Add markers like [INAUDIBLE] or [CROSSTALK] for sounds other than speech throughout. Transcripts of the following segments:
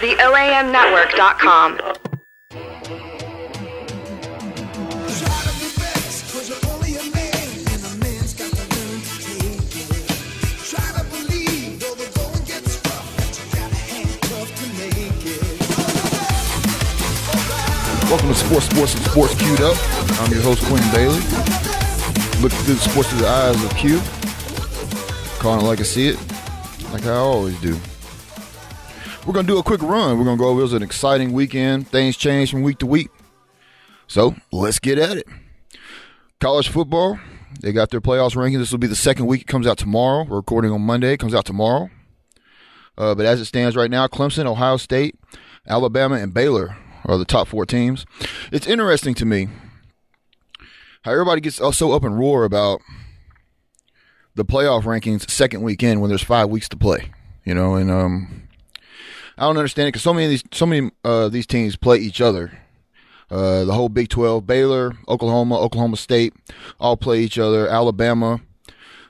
The OAMnetwork.com. Welcome to Sports, Sports, and Sports Queued Up. I'm your host, Quinn Bailey. Looking through the sports through the eyes of Q. Calling it like I see it, like I always do. We're going to do a quick run. We're going to go over. It was an exciting weekend. Things change from week to week. So let's get at it. College football, they got their playoffs ranking. This will be the second week. It comes out tomorrow. We're recording on Monday. It comes out tomorrow. Uh, but as it stands right now, Clemson, Ohio State, Alabama, and Baylor are the top four teams. It's interesting to me how everybody gets so up and roar about the playoff rankings second weekend when there's five weeks to play. You know, and um, I don't understand it because so many of these so many uh, these teams play each other. Uh, the whole Big Twelve, Baylor, Oklahoma, Oklahoma State, all play each other. Alabama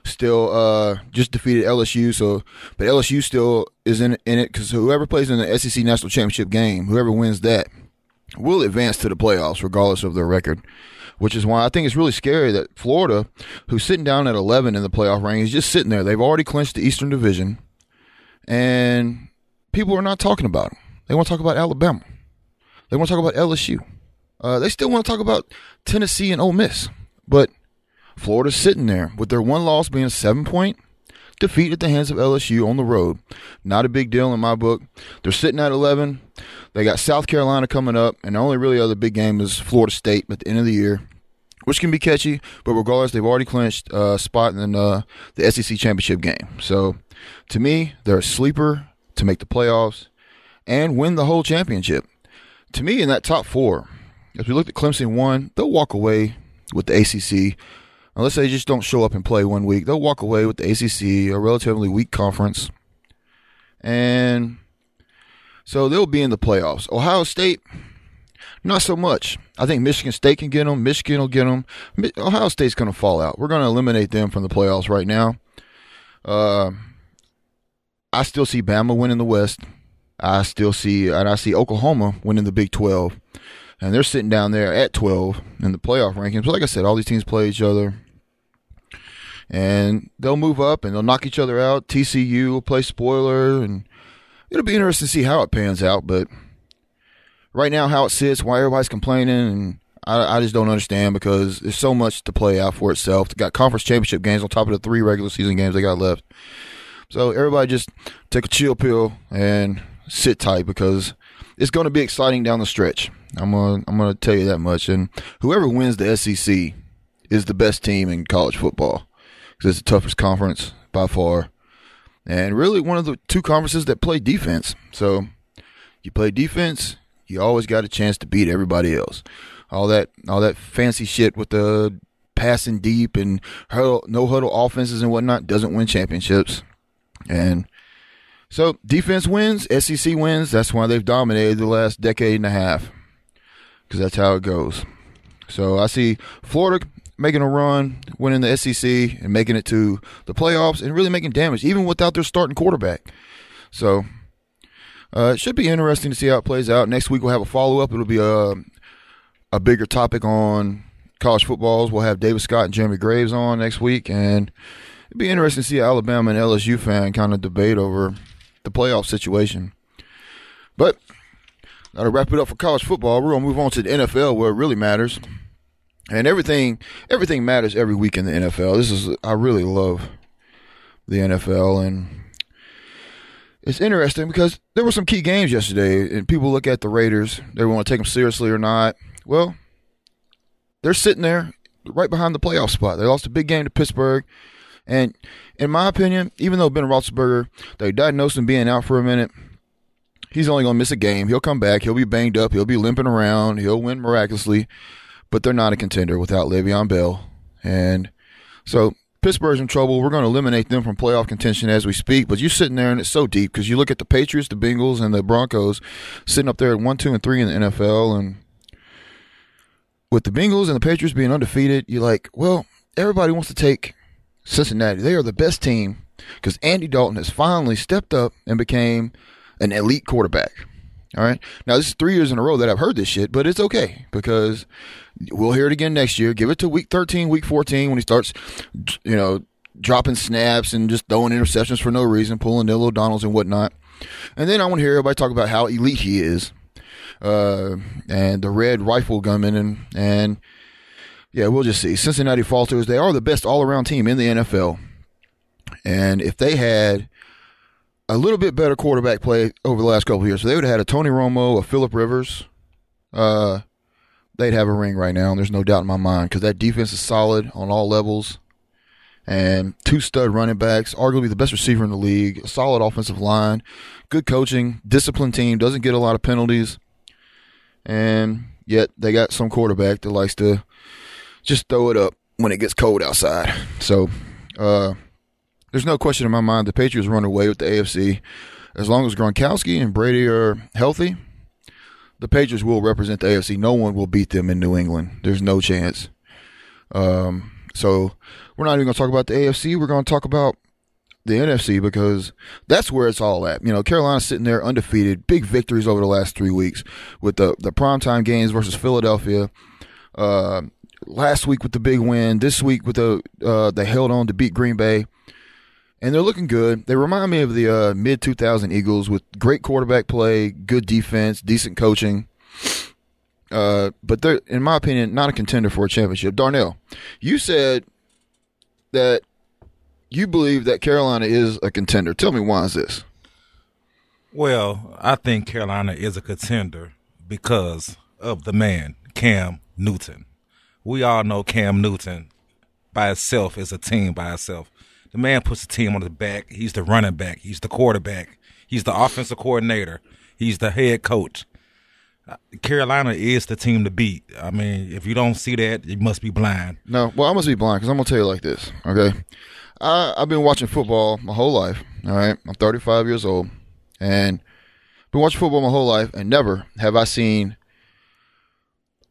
still uh, just defeated LSU, so but LSU still is in in it because whoever plays in the SEC national championship game, whoever wins that, will advance to the playoffs regardless of their record. Which is why I think it's really scary that Florida, who's sitting down at 11 in the playoff range, is just sitting there. They've already clinched the Eastern Division, and people are not talking about them. They want to talk about Alabama. They want to talk about LSU. Uh, they still want to talk about Tennessee and Ole Miss, but Florida's sitting there with their one loss being a seven point defeat at the hands of LSU on the road. Not a big deal in my book. They're sitting at 11. They got South Carolina coming up, and the only really other big game is Florida State at the end of the year, which can be catchy. But regardless, they've already clinched a spot in uh, the SEC championship game. So to me, they're a sleeper to make the playoffs and win the whole championship. To me, in that top four, as we look at Clemson one, they'll walk away with the ACC. Unless they just don't show up and play one week, they'll walk away with the ACC, a relatively weak conference. And so they'll be in the playoffs. Ohio State, not so much. I think Michigan State can get them. Michigan will get them. Ohio State's going to fall out. We're going to eliminate them from the playoffs right now. Uh, I still see Bama winning the West. I still see, and I see Oklahoma winning the Big 12. And they're sitting down there at 12 in the playoff rankings. But like I said, all these teams play each other. And they'll move up and they'll knock each other out. TCU will play spoiler. And it'll be interesting to see how it pans out. But right now, how it sits, why everybody's complaining, and I, I just don't understand because there's so much to play out for itself. They got conference championship games on top of the three regular season games they got left. So everybody just take a chill pill and sit tight because it's going to be exciting down the stretch. I'm gonna I'm gonna tell you that much. And whoever wins the SEC is the best team in college football because it's the toughest conference by far, and really one of the two conferences that play defense. So you play defense, you always got a chance to beat everybody else. All that all that fancy shit with the passing deep and huddle, no huddle offenses and whatnot doesn't win championships. And so defense wins, SEC wins. That's why they've dominated the last decade and a half because that's how it goes. So I see Florida making a run, winning the SEC, and making it to the playoffs, and really making damage, even without their starting quarterback. So uh, it should be interesting to see how it plays out. Next week we'll have a follow up. It'll be a a bigger topic on college footballs. We'll have David Scott and Jeremy Graves on next week, and it'd be interesting to see Alabama and LSU fan kind of debate over the playoff situation. But to wrap it up for college football, we're gonna move on to the NFL where it really matters. And everything everything matters every week in the NFL. This is I really love the NFL and it's interesting because there were some key games yesterday and people look at the Raiders, they want to take them seriously or not. Well, they're sitting there right behind the playoff spot. They lost a big game to Pittsburgh. And in my opinion, even though Ben Roethlisberger, they diagnosed him being out for a minute, he's only going to miss a game. He'll come back. He'll be banged up. He'll be limping around. He'll win miraculously. But they're not a contender without Le'Veon Bell. And so Pittsburgh's in trouble. We're going to eliminate them from playoff contention as we speak. But you're sitting there and it's so deep because you look at the Patriots, the Bengals, and the Broncos sitting up there at 1, 2, and 3 in the NFL. And with the Bengals and the Patriots being undefeated, you're like, well, everybody wants to take Cincinnati. They are the best team because Andy Dalton has finally stepped up and became an elite quarterback. All right. Now this is three years in a row that I've heard this shit, but it's okay because we'll hear it again next year. Give it to week 13, week 14 when he starts, you know, dropping snaps and just throwing interceptions for no reason, pulling Neil O'Donnell's and whatnot. And then I want to hear everybody talk about how elite he is, uh, and the red rifle gunman, and and yeah, we'll just see. Cincinnati falters. They are the best all around team in the NFL, and if they had a little bit better quarterback play over the last couple years. So they would have had a Tony Romo, a Philip Rivers. Uh, they'd have a ring right now, and there's no doubt in my mind because that defense is solid on all levels. And two stud running backs, arguably the best receiver in the league, a solid offensive line, good coaching, disciplined team, doesn't get a lot of penalties. And yet they got some quarterback that likes to just throw it up when it gets cold outside. So, uh, there's no question in my mind the Patriots run away with the AFC. As long as Gronkowski and Brady are healthy, the Patriots will represent the AFC. No one will beat them in New England. There's no chance. Um, so we're not even going to talk about the AFC. We're going to talk about the NFC because that's where it's all at. You know, Carolina's sitting there undefeated, big victories over the last three weeks with the the primetime games versus Philadelphia. Uh, last week with the big win. This week with the uh, they held on to beat Green Bay and they're looking good. They remind me of the uh, mid 2000 Eagles with great quarterback play, good defense, decent coaching. Uh, but they're, in my opinion, not a contender for a championship. Darnell, you said that you believe that Carolina is a contender. Tell me why is this? Well, I think Carolina is a contender because of the man, Cam Newton. We all know Cam Newton by itself is a team by itself. The man puts the team on his back. He's the running back. He's the quarterback. He's the offensive coordinator. He's the head coach. Uh, Carolina is the team to beat. I mean, if you don't see that, you must be blind. No, well, I must be blind because I'm gonna tell you like this. Okay, I, I've been watching football my whole life. All right, I'm 35 years old, and been watching football my whole life, and never have I seen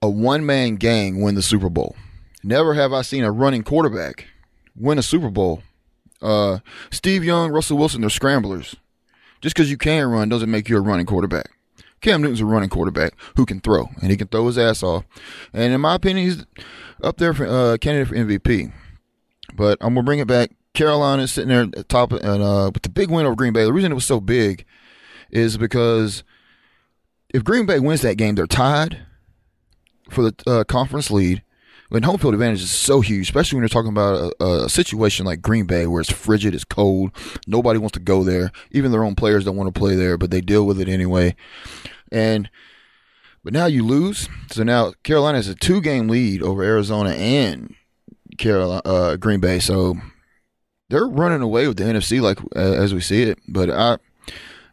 a one man gang win the Super Bowl. Never have I seen a running quarterback win a Super Bowl uh, Steve Young, Russell Wilson, they're scramblers. Just because you can run doesn't make you a running quarterback. Cam Newton's a running quarterback who can throw, and he can throw his ass off. And in my opinion, he's up there for uh, candidate for MVP. But I'm gonna bring it back. Carolina is sitting there at the top, and uh, with the big win over Green Bay. The reason it was so big is because if Green Bay wins that game, they're tied for the uh, conference lead, when home field advantage is so huge, especially when you're talking about a, a, situation like Green Bay where it's frigid, it's cold, nobody wants to go there. Even their own players don't want to play there, but they deal with it anyway. And but now you lose, so now Carolina has a two game lead over Arizona and Carolina, uh, Green Bay. So they're running away with the NFC like uh, as we see it, but I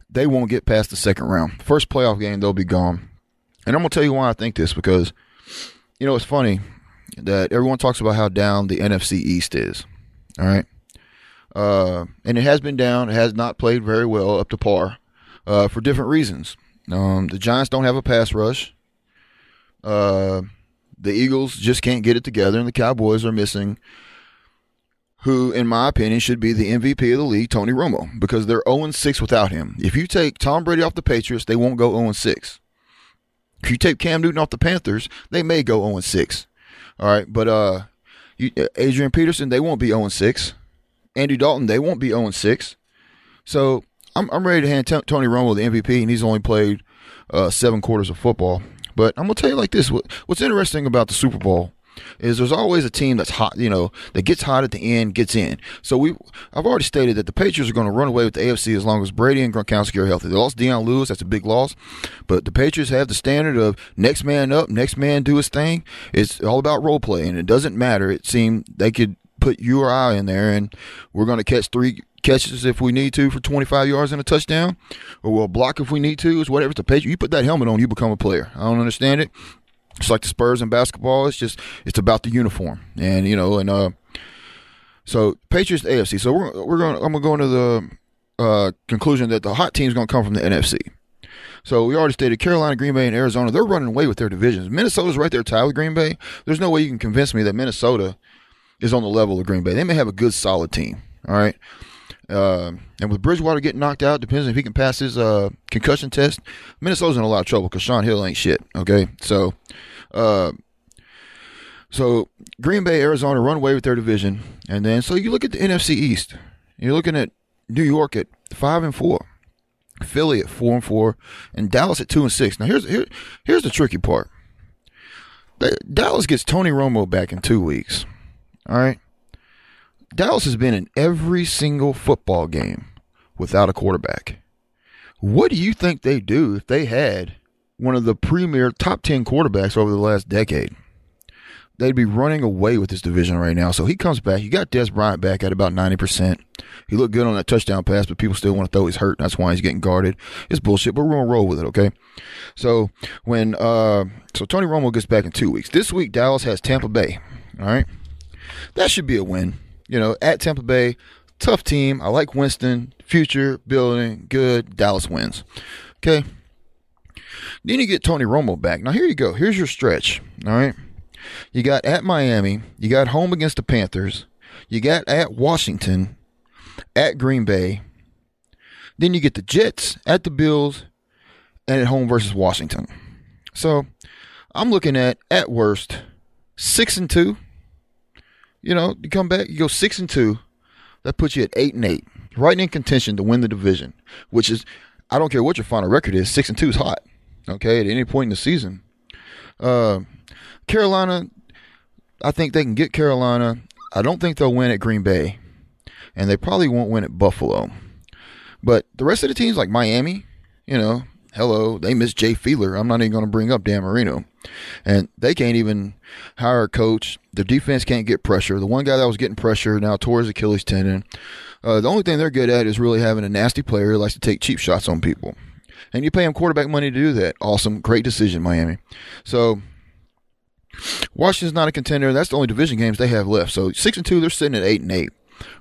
they won't get past the second round. First playoff game, they'll be gone. And I'm gonna tell you why I think this because you know it's funny that everyone talks about how down the NFC East is. All right. Uh, and it has been down. It has not played very well up to par uh, for different reasons. Um, the Giants don't have a pass rush. Uh, the Eagles just can't get it together, and the Cowboys are missing who, in my opinion, should be the MVP of the league, Tony Romo, because they're 0 6 without him. If you take Tom Brady off the Patriots, they won't go 0 6. If you take Cam Newton off the Panthers, they may go 0 6. All right, but uh, you, Adrian Peterson, they won't be 0 6. Andy Dalton, they won't be 0 6. So I'm I'm ready to hand t- Tony Romo the MVP, and he's only played uh, seven quarters of football. But I'm gonna tell you like this: what, what's interesting about the Super Bowl is there's always a team that's hot, you know, that gets hot at the end, gets in. So we, I've already stated that the Patriots are going to run away with the AFC as long as Brady and Gronkowski are healthy. They lost Dion Lewis, that's a big loss, but the Patriots have the standard of next man up, next man do his thing. It's all about role play, and it doesn't matter. It seemed they could put you or I in there, and we're going to catch three catches if we need to for 25 yards and a touchdown, or we'll block if we need to. It's whatever. It's the Patriots. You put that helmet on, you become a player. I don't understand it. It's like the Spurs in basketball. It's just it's about the uniform, and you know, and uh, so Patriots AFC. So we're we're going. I'm gonna go into the uh, conclusion that the hot team is going to come from the NFC. So we already stated Carolina, Green Bay, and Arizona. They're running away with their divisions. Minnesota's right there tied with Green Bay. There's no way you can convince me that Minnesota is on the level of Green Bay. They may have a good, solid team. All right. Uh, and with Bridgewater getting knocked out, depends if he can pass his uh, concussion test. Minnesota's in a lot of trouble because Shaun Hill ain't shit. Okay, so uh, so Green Bay, Arizona run away with their division, and then so you look at the NFC East. You're looking at New York at five and four, Philly at four and four, and Dallas at two and six. Now here's here, here's the tricky part. Dallas gets Tony Romo back in two weeks. All right. Dallas has been in every single football game without a quarterback. What do you think they do if they had one of the premier top 10 quarterbacks over the last decade? They'd be running away with this division right now. So he comes back. You got Dez Bryant back at about 90%. He looked good on that touchdown pass, but people still want to throw he's hurt. That's why he's getting guarded. It's bullshit, but we're going to roll with it, okay? So when, uh, so Tony Romo gets back in two weeks. This week, Dallas has Tampa Bay, all right? That should be a win. You know, at Tampa Bay, tough team. I like Winston. Future, building, good. Dallas wins. Okay. Then you get Tony Romo back. Now, here you go. Here's your stretch, all right? You got at Miami. You got home against the Panthers. You got at Washington, at Green Bay. Then you get the Jets at the Bills and at home versus Washington. So I'm looking at at worst six and two. You know, you come back, you go six and two. That puts you at eight and eight, right in contention to win the division. Which is, I don't care what your final record is, six and two is hot. Okay, at any point in the season. Uh, Carolina, I think they can get Carolina. I don't think they'll win at Green Bay, and they probably won't win at Buffalo. But the rest of the teams, like Miami, you know, hello, they miss Jay Fiedler. I'm not even going to bring up Dan Marino. And they can't even hire a coach. Their defense can't get pressure. The one guy that was getting pressure now tore his Achilles tendon. Uh, the only thing they're good at is really having a nasty player who likes to take cheap shots on people. And you pay him quarterback money to do that. Awesome. Great decision, Miami. So Washington's not a contender. That's the only division games they have left. So six and two, they're sitting at eight and eight.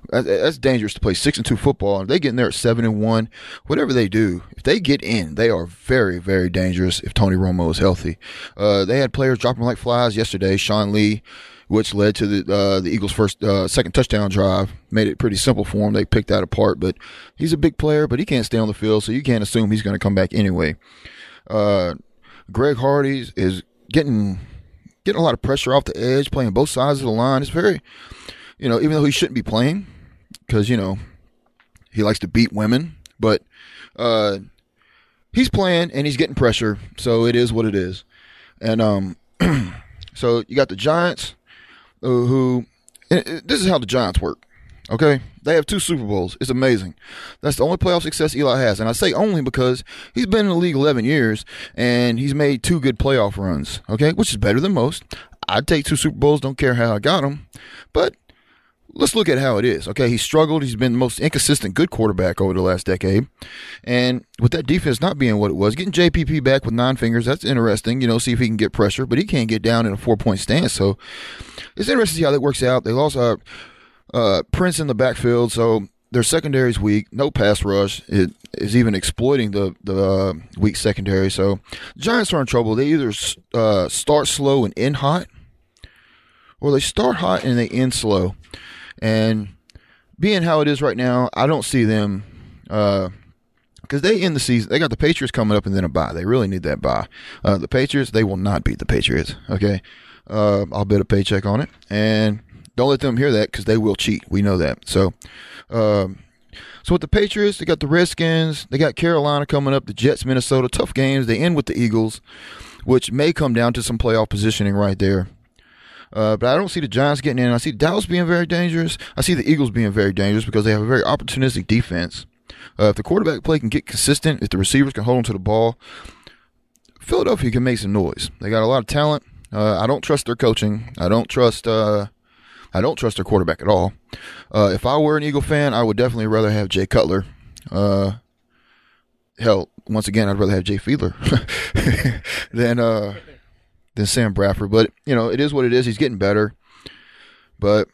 That's dangerous to play six and two football. If they get in there at seven and one, whatever they do, if they get in, they are very, very dangerous. If Tony Romo is healthy, uh, they had players dropping like flies yesterday. Sean Lee, which led to the uh, the Eagles' first uh, second touchdown drive, made it pretty simple for him. They picked that apart, but he's a big player, but he can't stay on the field, so you can't assume he's going to come back anyway. Uh, Greg Hardy is getting getting a lot of pressure off the edge, playing both sides of the line. It's very, you know, even though he shouldn't be playing because, you know, he likes to beat women, but uh, he's playing and he's getting pressure. So it is what it is. And um, [CLEARS THROAT] so you got the Giants uh, who, this is how the Giants work. Okay, they have two Super Bowls. It's amazing. That's the only playoff success Eli has, and I say only because he's been in the league 11 years and he's made two good playoff runs. Okay, which is better than most. I'd take two Super Bowls. Don't care how I got them, but let's look at how it is. Okay, he struggled. He's been the most inconsistent good quarterback over the last decade. And with that defense not being what it was, getting JPP back with nine fingers, that's interesting. You know, see if he can get pressure, but he can't get down in a four point stance. So it's interesting to see how that works out. They lost uh, uh, Prince in the backfield, so their secondary is weak. No pass rush. It is even exploiting the the uh, weak secondary. So Giants are in trouble. They either uh, start slow and end hot, or they start hot and they end slow. And being how it is right now, I don't see them because uh, they end the season. They got the Patriots coming up and then a bye. They really need that bye. Uh, the Patriots, they will not beat the Patriots. Okay, uh, I'll bet a paycheck on it. And don't let them hear that because they will cheat. We know that. So, um, so with the Patriots, they got the Redskins, they got Carolina coming up, the Jets, Minnesota, tough games. They end with the Eagles, which may come down to some playoff positioning right there. Uh, but I don't see the Giants getting in. I see Dallas being very dangerous. I see the Eagles being very dangerous because they have a very opportunistic defense. Uh, if the quarterback play can get consistent, if the receivers can hold on to the ball, Philadelphia can make some noise. They got a lot of talent. Uh, I don't trust their coaching. I don't trust uh, I don't trust their quarterback at all. Uh, if I were an Eagle fan, I would definitely rather have Jay Cutler. Uh, hell, once again, I'd rather have Jay Fiedler [LAUGHS] than uh, than Sam Bradford. But you know, it is what it is. He's getting better. But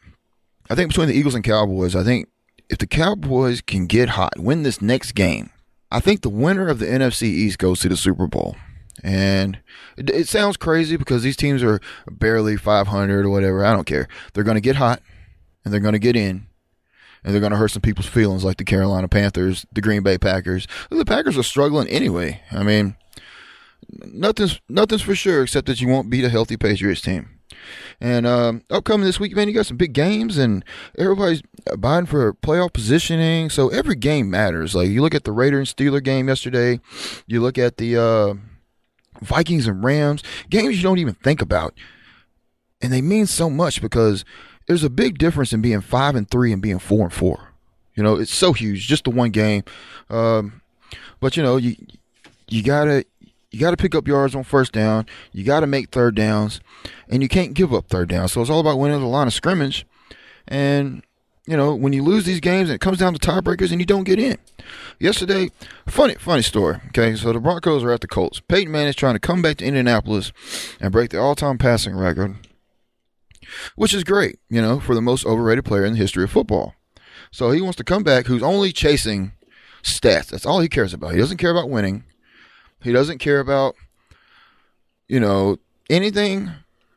I think between the Eagles and Cowboys, I think if the Cowboys can get hot, win this next game, I think the winner of the NFC East goes to the Super Bowl. And it, it, sounds crazy because these teams are barely 500 or whatever. I don't care. They're going to get hot and they're going to get in. and they're going to hurt some people's feelings, like the Carolina Panthers, the Green Bay Packers. The Packers are struggling anyway. I mean, nothing's nothing's for sure except that you won't beat a healthy Patriots team. And um, upcoming this week, man, you got some big games, and everybody's vying for playoff positioning. So every game matters. Like you look at the Raiders and Steeler game yesterday, you look at the uh, Vikings and Rams games you don't even think about, and they mean so much because there's a big difference in being five and three and being four and four. You know, it's so huge, just the one game. Um, but you know, you you gotta you got to pick up yards on first down. You got to make third downs, and you can't give up third down. So it's all about winning the line of scrimmage. And you know, when you lose these games and it comes down to tiebreakers and you don't get in. Yesterday, funny, funny story. Okay, so the Broncos are at the Colts. Peyton Manning is trying to come back to Indianapolis and break the all-time passing record, which is great. You know, for the most overrated player in the history of football. So he wants to come back, who's only chasing stats. That's all he cares about. He doesn't care about winning. He doesn't care about, you know, anything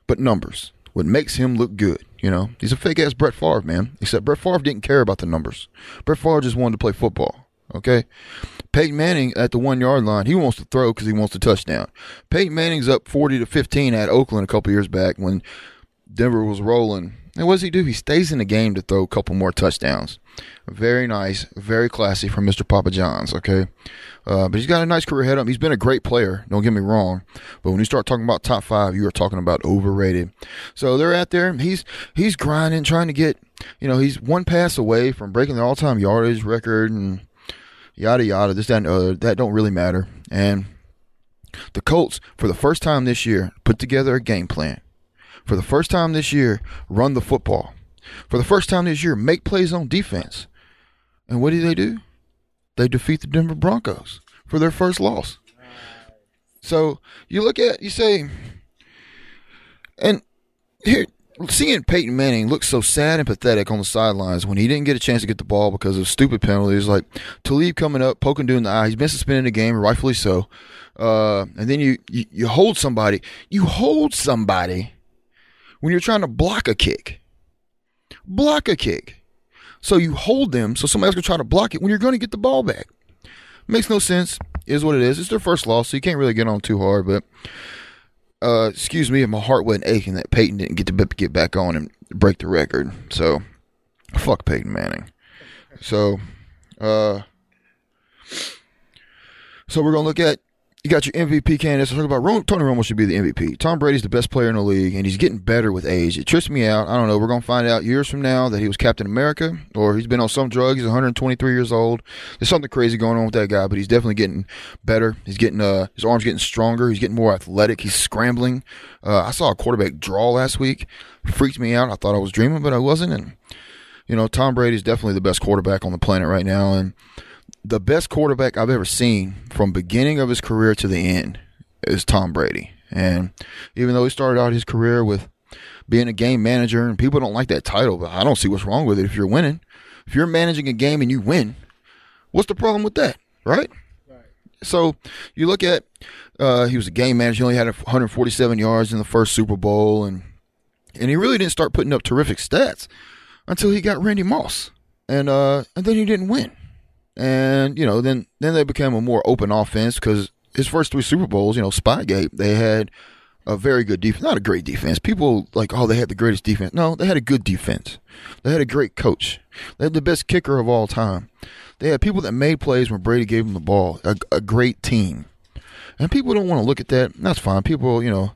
but numbers. What makes him look good, you know. He's a fake ass Brett Favre, man. Except Brett Favre didn't care about the numbers. Brett Favre just wanted to play football. Okay. Peyton Manning at the one yard line, he wants to throw because he wants to touchdown. Peyton Manning's up 40 to 15 at Oakland a couple years back when Denver was rolling. And what does he do? He stays in the game to throw a couple more touchdowns. Very nice, very classy from Mr. Papa John's, okay? Uh, but he's got a nice career ahead of him. He's been a great player, don't get me wrong. But when you start talking about top five, you are talking about overrated. So they're out there. He's he's grinding, trying to get, you know, he's one pass away from breaking the all time yardage record and yada yada, this, that, and other. That don't really matter. And the Colts, for the first time this year, put together a game plan for the first time this year, run the football. For the first time this year, make plays on defense. And what do they do? They defeat the Denver Broncos for their first loss. So you look at, you say, and here, seeing Peyton Manning look so sad and pathetic on the sidelines when he didn't get a chance to get the ball because of stupid penalties like Talib coming up, poking dude in the eye. He's been suspended game, rightfully so. Uh, and then you, you, you hold somebody, you hold somebody when you're trying to block a kick. Block a kick. So you hold them so somebody else can try to block it when you're going to get the ball back. Makes no sense. Is what it is. It's their first loss, so you can't really get on too hard. But uh, excuse me if my heart wasn't aching that Peyton didn't get to get back on and break the record. So fuck Peyton Manning. So uh, so we're gonna look at you got your MVP candidates. I talk about Tony Romo should be the MVP. Tom Brady's the best player in the league, and he's getting better with age. It trips me out. I don't know. We're gonna find out years from now that he was Captain America, or he's been on some drugs. He's 123 years old. There's something crazy going on with that guy, but he's definitely getting better. He's getting uh, his arms getting stronger. He's getting more athletic. He's scrambling. Uh, I saw a quarterback draw last week. Freaked me out. I thought I was dreaming, but I wasn't. And you know, Tom Brady's definitely the best quarterback on the planet right now, and the best quarterback I've ever seen from beginning of his career to the end is Tom Brady. And even though he started out his career with being a game manager, and people don't like that title, but I don't see what's wrong with it if you're winning. If you're managing a game and you win, what's the problem with that, right? right. So you look at uh, he was a game manager. He only had 147 yards in the first Super Bowl, and and he really didn't start putting up terrific stats until he got Randy Moss, and uh, and then he didn't win and you know then then they became a more open offense because his first three Super Bowls, you know, Spygate, they had a very good defense, not a great defense. People like, oh, they had the greatest defense. No, they had a good defense. They had a great coach. They had the best kicker of all time. They had people that made plays when Brady gave them the ball. A, a great team, and people don't want to look at that. That's fine. People, you know,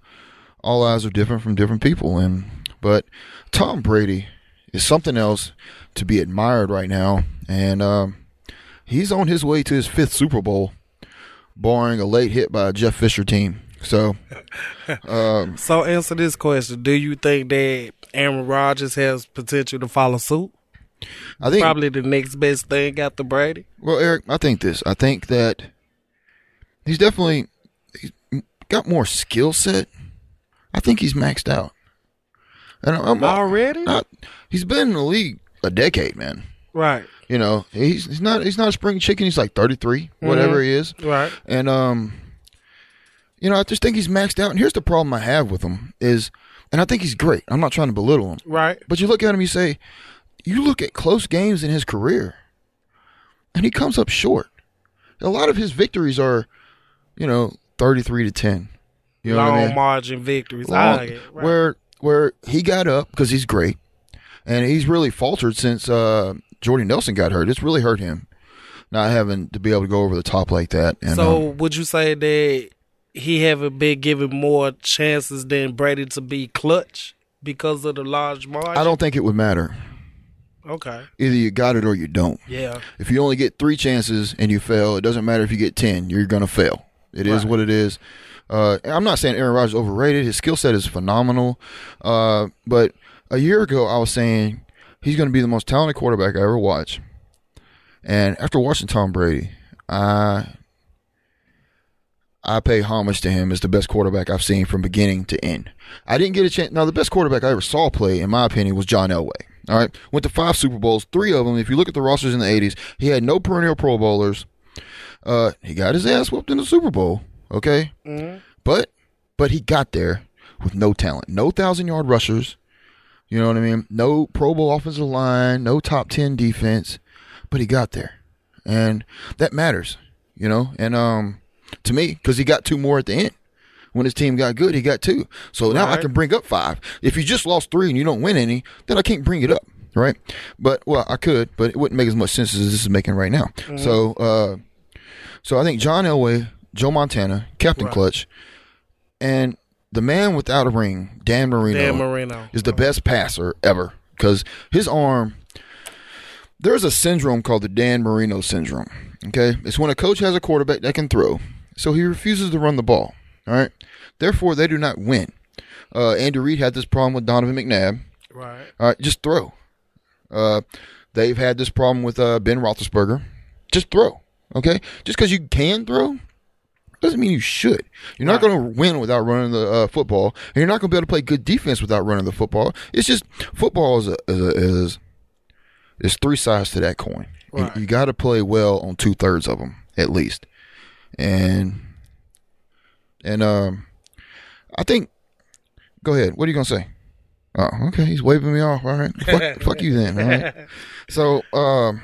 all eyes are different from different people, and but Tom Brady is something else to be admired right now, and. Um, he's on his way to his fifth Super Bowl, barring a late hit by a Jeff Fisher team. So, [LAUGHS] um, so answer this question: Do you think that Aaron Rodgers has potential to follow suit? I think probably the next best thing after Brady. Well, Eric, I think this. I think that he's definitely he's got more skill set. I think he's maxed out. And I'm, already. Not, he's been in the league a decade, man. Right. You know, he's he's not he's not a spring chicken. He's like 33, mm-hmm. whatever he is. Right. And um, you know, I just think he's maxed out. And here's the problem I have with him is, and I think he's great. I'm not trying to belittle him. Right. But you look at him, you say, you look at close games in his career, and he comes up short. A lot of his victories are, you know, thirty-three to ten. You know Long what I mean? margin victories. Long- like it. Right. Where where he got up because he's great, and he's really faltered since uh, Jordy Nelson got hurt. It's really hurt him not having to be able to go over the top like that. And so um, would you say that he haven't been given more chances than Brady to be clutch because of the large margin? I don't think it would matter. Okay. Either you got it or you don't. Yeah. If you only get three chances and you fail, it doesn't matter if you get ten. You're gonna fail. It is Right. what it is. Uh, I'm not saying Aaron Rodgers is overrated. His skill set is phenomenal. Uh, but a year ago, I was saying he's going to be the most talented quarterback I ever watched. And after watching Tom Brady, I I pay homage to him as the best quarterback I've seen from beginning to end. I didn't get a chance. Now, the best quarterback I ever saw play, in my opinion, was John Elway. All right, went to five Super Bowls, three of them. If you look at the rosters in the '80s, he had no perennial Pro Bowlers. Uh, he got his ass whooped in the Super Bowl. Okay, but but he got there with no talent, no thousand yard rushers. You know what I mean? No Pro Bowl offensive line, no top ten defense, but he got there, and that matters. You know, and um, to me, because he got two more at the end. When his team got good, he got two. So now I can bring up five. If you just lost three and you don't win any, then I can't bring it up, right? But well, I could, but it wouldn't make as much sense as this is making right now. So, uh, so I think John Elway, Joe Montana, Captain Right. Clutch, and the man without a ring, Dan Marino, Dan Marino. is the best passer ever because his arm. There's a syndrome called the Dan Marino syndrome. Okay, it's when a coach has a quarterback that can throw, so he refuses to run the ball. All right, therefore they do not win. Uh, Andy Reid had this problem with Donovan McNabb. Right. All right, just throw. Uh, they've had this problem with uh, Ben Roethlisberger. Just throw. Okay, just because you can throw doesn't mean you should. You're not going to win without running the uh, football, and you're not going to be able to play good defense without running the football. It's just football is a, is a, is is three sides to that coin. Right. You got to play well on two thirds of them at least, and and um, I think. Go ahead. What are you gonna say? Oh, okay. He's waving me off. All right. [LAUGHS] Fuck, fuck you then. All right. [LAUGHS] So, um,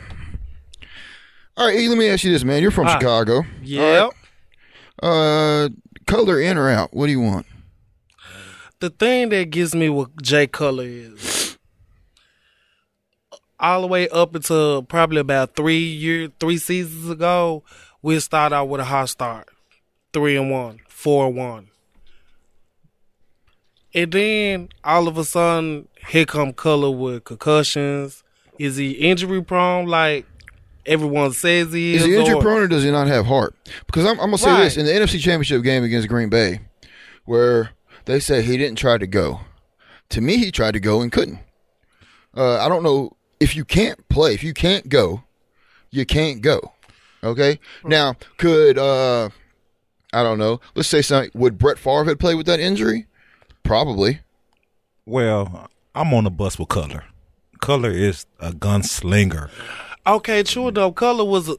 all right. Let me ask you this, man. You're from right. Chicago. Yep. Uh, Cutler in or out? What do you want? The thing that gives me with Jay Cutler is all the way up until probably about three year, three seasons ago, we start out with a hot start, three and one, four and one, and then all of a sudden, here come Cutler with concussions. Is he injury prone? Like everyone says he is. Is he injury or- prone or does he not have heart? Because I'm, I'm gonna say Right. this in the NFC Championship game against Green Bay, where they say he didn't try to go. To me, he tried to go and couldn't. Uh, I don't know if you can't play, if you can't go, you can't go. Okay. Now, could uh, I don't know. Let's say something. Would Brett Favre have played with that injury? Probably. Well, I'm on the bus with Cutler. Cutler is a gunslinger. Okay, true though. Cutler was.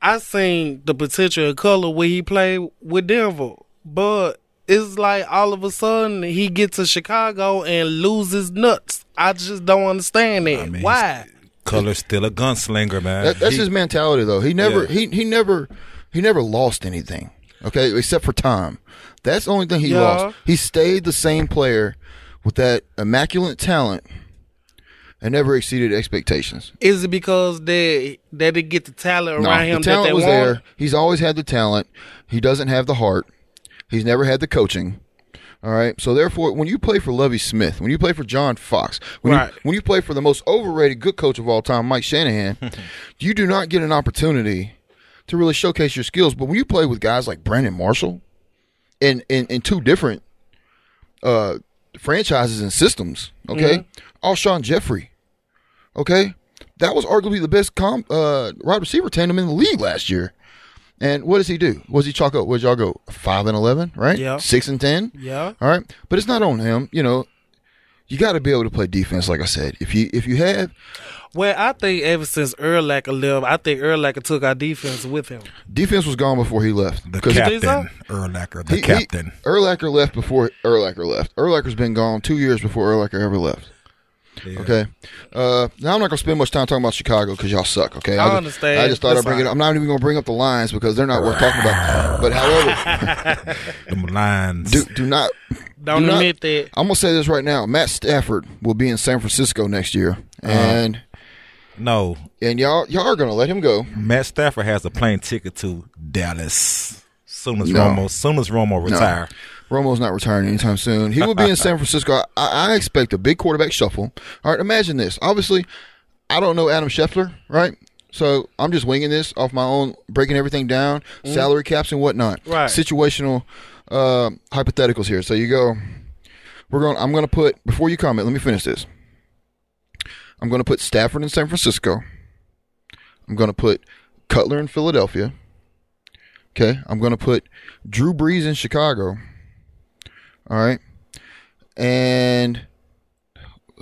I seen the potential of Cutler when he played with Denver, but it's like all of a sudden he gets to Chicago and loses nuts. I just don't understand it. I mean, Why? Cutler's still a gunslinger, man. That, that's He- his mentality, though. He never, Yeah. he he never, he never lost anything. Okay, except for time. That's the only thing he Yeah. lost. He stayed the same player with that immaculate talent and never exceeded expectations. Is it because they they didn't get the talent No, around him the talent that they was want? there. He's always had the talent. He doesn't have the heart. He's never had the coaching. All right. So therefore, when you play for Lovie Smith, when you play for John Fox, when Right. you when you play for the most overrated good coach of all time, Mike Shanahan, [LAUGHS] you do not get an opportunity to really showcase your skills. But when you play with guys like Brandon Marshall, in in, in two different uh, franchises and systems, okay, Alshon Jeffery, okay, that was arguably the best com- uh, wide receiver tandem in the league last year. And what does he do? Was he chalk up? Where'd y'all go? Five and eleven, right? Yeah. Six and ten. Yeah. All right, but it's not on him. You know, you got to be able to play defense. Like I said, if you if you have Well, I think ever since Urlacher left, I think Urlacher took our defense with him. defense was gone before he left. the Because think so? captain, Urlacher, the he- he- captain. Urlacher left before Urlacher left. Urlacher's been gone two years before Urlacher ever left. Yeah. Okay. Uh, now I'm not gonna spend much time talking about Chicago because y'all suck. Okay. I just- understand. I just thought That's I'd bring it. fine. up. I'm not even gonna bring up the Lions because they're not worth talking about. But however, [LAUGHS] the Lions. do do not. Don't do not- admit that. I'm gonna say this right now. Matt Stafford will be in San Francisco next year, and no, and y'all y'all are gonna let him go. Matt Stafford has a plane ticket to Dallas. Soon as No. Romo, soon as Romo retire. Romo's not retiring anytime soon. He will be in [LAUGHS] San Francisco. I, I expect a big quarterback shuffle. All right, imagine this. Obviously, I don't know Adam Schefter, right? So I'm just winging this off my own, breaking everything down, salary caps and whatnot. Right. Situational uh, hypotheticals here. So you go. We're going. I'm going to put before you comment. Let me finish this. I'm going to put Stafford in San Francisco. I'm going to put Cutler in Philadelphia. Okay. I'm going to put Drew Brees in Chicago. All right. And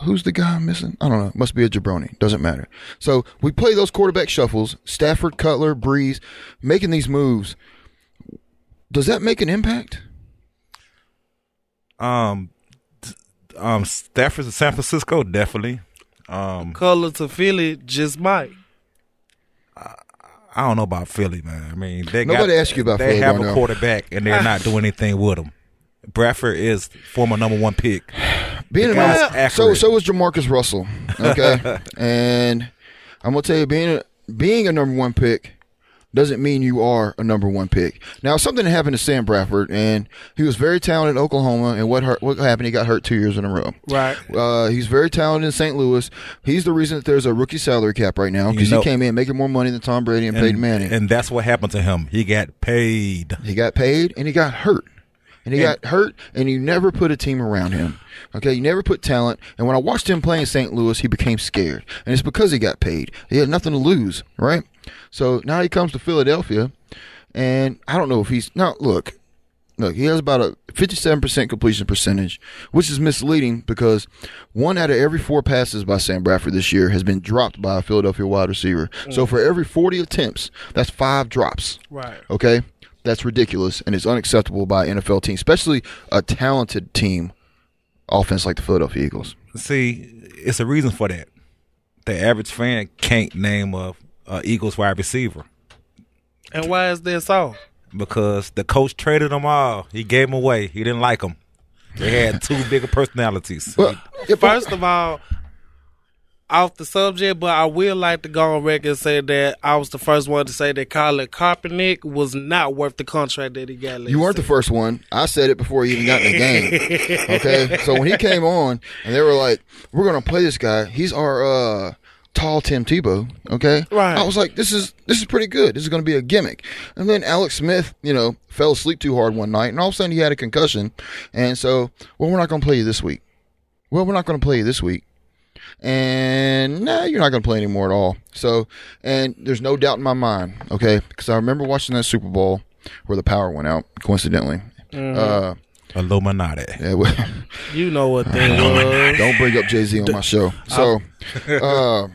who's the guy I'm missing? I don't know. Must be a jabroni. Doesn't matter. So we play those quarterback shuffles. Stafford, Cutler, Brees, making these moves. Does that make an impact? Um, um, Stafford to San Francisco definitely. Um, Cutler to Philly just might. I don't know about Philly, man. I mean, they Nobody got, asked you about they Philly, have Darnell. a quarterback and they're not doing anything with him. Bradford is former number one pick. [SIGHS] Being The a guy's number, so accurate. so was Jamarcus Russell. Okay, [LAUGHS] and I'm gonna tell you, being a, being a number one pick doesn't mean you are a number one pick. Now, something happened to Sam Bradford, and he was very talented in Oklahoma. And what hurt, what happened? He got hurt two years in a row. Right. Uh, he's very talented in St. Louis. He's the reason that there's a rookie salary cap right now because You know- he came in making more money than Tom Brady and, Peyton Manning. and that's what happened to him. He got paid. he got paid and he got hurt. And he And- got hurt, and you never put a team around him. Okay, you never put talent. And when I watched him play in St. Louis, he became scared, and it's because he got paid. He had nothing to lose, right? So now he comes to Philadelphia, and I don't know if he's now. Look, look, he has about a fifty-seven percent completion percentage, which is misleading because one out of every four passes by Sam Bradford this year has been dropped by a Philadelphia wide receiver. So mm. for every forty attempts, that's five drops. Right. Okay, that's ridiculous and it's unacceptable by an NFL team, especially a talented team offense like the Philadelphia Eagles. See, it's a reason for that. The average fan can't name a, a Eagles wide receiver And why is this so? because the coach traded them all. He gave them away. He didn't like them. They had too big of personalities. Well, First of all, off the subject, but I will like to go on record and say that I was the first one to say that Colin Kaepernick was not worth the contract that he got. you weren't the first one. I said it before he even got in the game. Okay, [LAUGHS] so when he came on and they were like, "We're gonna play this guy. He's our uh, tall Tim Tebow." Okay, Right. I was like, "This is this is pretty good. This is gonna be a gimmick." And then Alex Smith, you know, fell asleep too hard one night, and all of a sudden he had a concussion. And so, well, we're not gonna play you this week. Well, we're not gonna play you this week. And nah, you're not going to play anymore at all. So, and there's no doubt in my mind, okay, because I remember watching that Super Bowl where the power went out, coincidentally. Uh, Illuminati. yeah, well, [LAUGHS] You know what thing [LAUGHS] was. don't bring up Jay Z on my show. So, [LAUGHS] uh,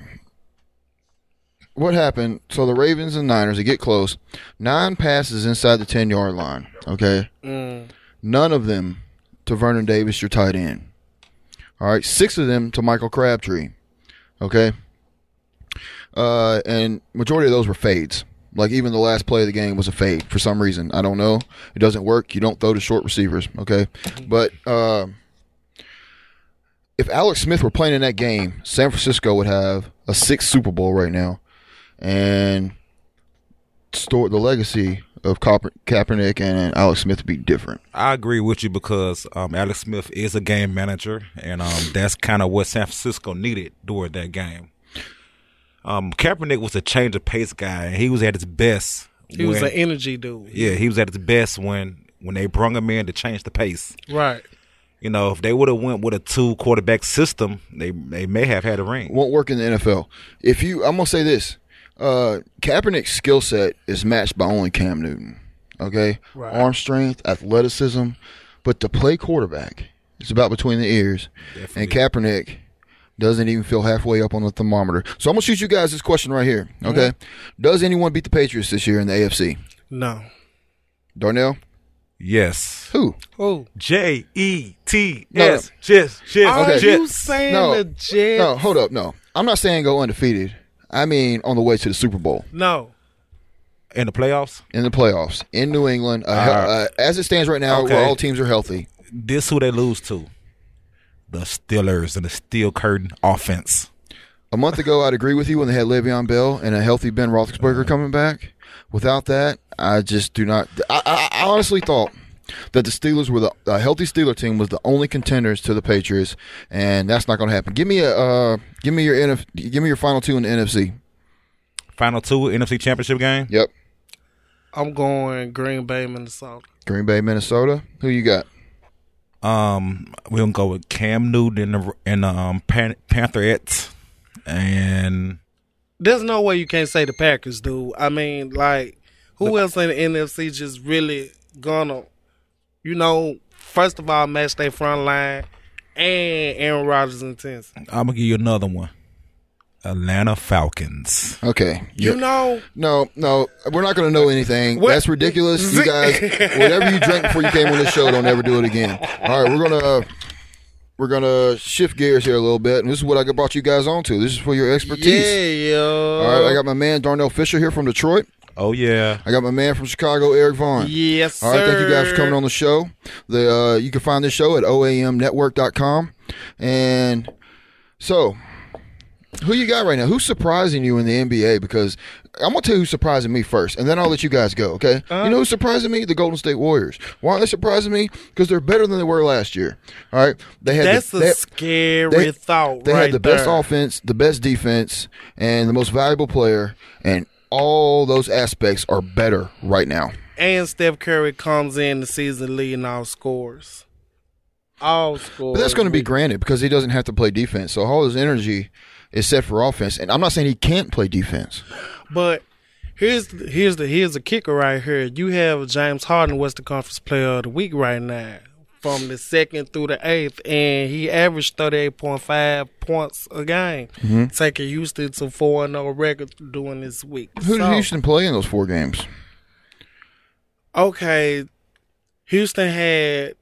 what happened? So the Ravens and Niners, they get close. Nine passes inside the 10 yard line, okay? Mm. None of them to Vernon Davis, your tight end. All right, six of them to Michael Crabtree. Okay. Uh, and majority of those were fades. Like even the last play of the game was a fade for some reason. I don't know. It doesn't work. You don't throw to short receivers. Okay. But uh, if Alex Smith were playing in that game, San Francisco would have a sixth Super Bowl right now, and store the legacy of Kaep- Kaepernick and Alex Smith would be different. I agree with you because um, Alex Smith is a game manager, and um, that's kind of what San Francisco needed during that game. Um, Kaepernick was a change of pace guy, and he was at his best. He was an energy dude. yeah, he was at his best when when they brung him in to change the pace. Right. You know, if they would have went with a two quarterback system, they they may have had a ring. won't work in the NFL. If you, I'm gonna say this: uh, Kaepernick's skill set is matched by only Cam Newton. Okay, Right. arm strength, athleticism, but to play quarterback, it's about between the ears. Definitely. And Kaepernick doesn't even feel halfway up on the thermometer. So I'm gonna shoot you guys this question right here. Okay, does anyone beat the Patriots this year in the AFC? No. Darnell, Yes. Who? Who? J E T No, no. S. Jets. Jets. Are Okay. you Jets. saying No, the Jets? No, hold up. No, I'm not saying go undefeated. I mean on the way to the Super Bowl No. In the playoffs, in the playoffs in New England. Uh, Uh, uh, as it stands right now, okay. where all teams are healthy. this who they lose to. The Steelers and the Steel Curtain offense. A month ago, I'd agree with you when they had Le'Veon Bell and a healthy Ben Roethlisberger coming back. Without that, I just do not. I, I, I honestly thought that the Steelers were the a healthy Steeler team was the only contenders to the Patriots, and that's not going to happen. Give me a uh, give me your NF, give me your final two in the NFC. Final two NFC Championship game. Yep, I'm going Green Bay, Minnesota. Green Bay, Minnesota. Who you got? Um, we're gonna go with Cam Newton in the in the um, Pan- Pantherettes, and There's no way you can't say the Packers, dude. I mean, like, who else in the NFC just really gonna, you know, first of all, match their front line and Aaron Rodgers' intense. I'm gonna give you another one. Atlanta Falcons. Okay, You know, No, no, we're not going to know anything. What? That's ridiculous. You [LAUGHS] guys, whatever you drank before you came on the show, don't ever do it again. All right, we're gonna uh, we're gonna shift gears here a little bit, and this is what I brought you guys onto. This is for your expertise. yeah, yo. All right, I got my man Darnel Fisher here from Detroit. Oh yeah, I got my man from Chicago, Eric Vaughn. Yes, sir. All right, thank you guys for coming on the show. The uh, you can find this show at oamnetwork.com. And so, who you got right now? Who's surprising you in the NBA? Because I'm gonna tell you who's surprising me first, and then I'll let you guys go. Okay? you know who's surprising me? The Golden State Warriors. Why are they surprising me? Because they're better than they were last year. All right, they had That's the, a they- scary they- thought. they right had the best offense, the best defense, and the most valuable player, and all those aspects are better right now. and Steph Curry comes in the season leading all scores. All scores. But that's going to be granted because he doesn't have to play defense. So all his energy is set for offense. And I'm not saying he can't play defense. But here's here's the here's the kicker right here. You have James Harden, Western Conference Player of the Week right now, from the second through the eighth, and he averaged thirty eight point five points a game, Mm-hmm. taking Houston to four and zero record during this week. Who did So, Houston play in those four games? Okay, Houston had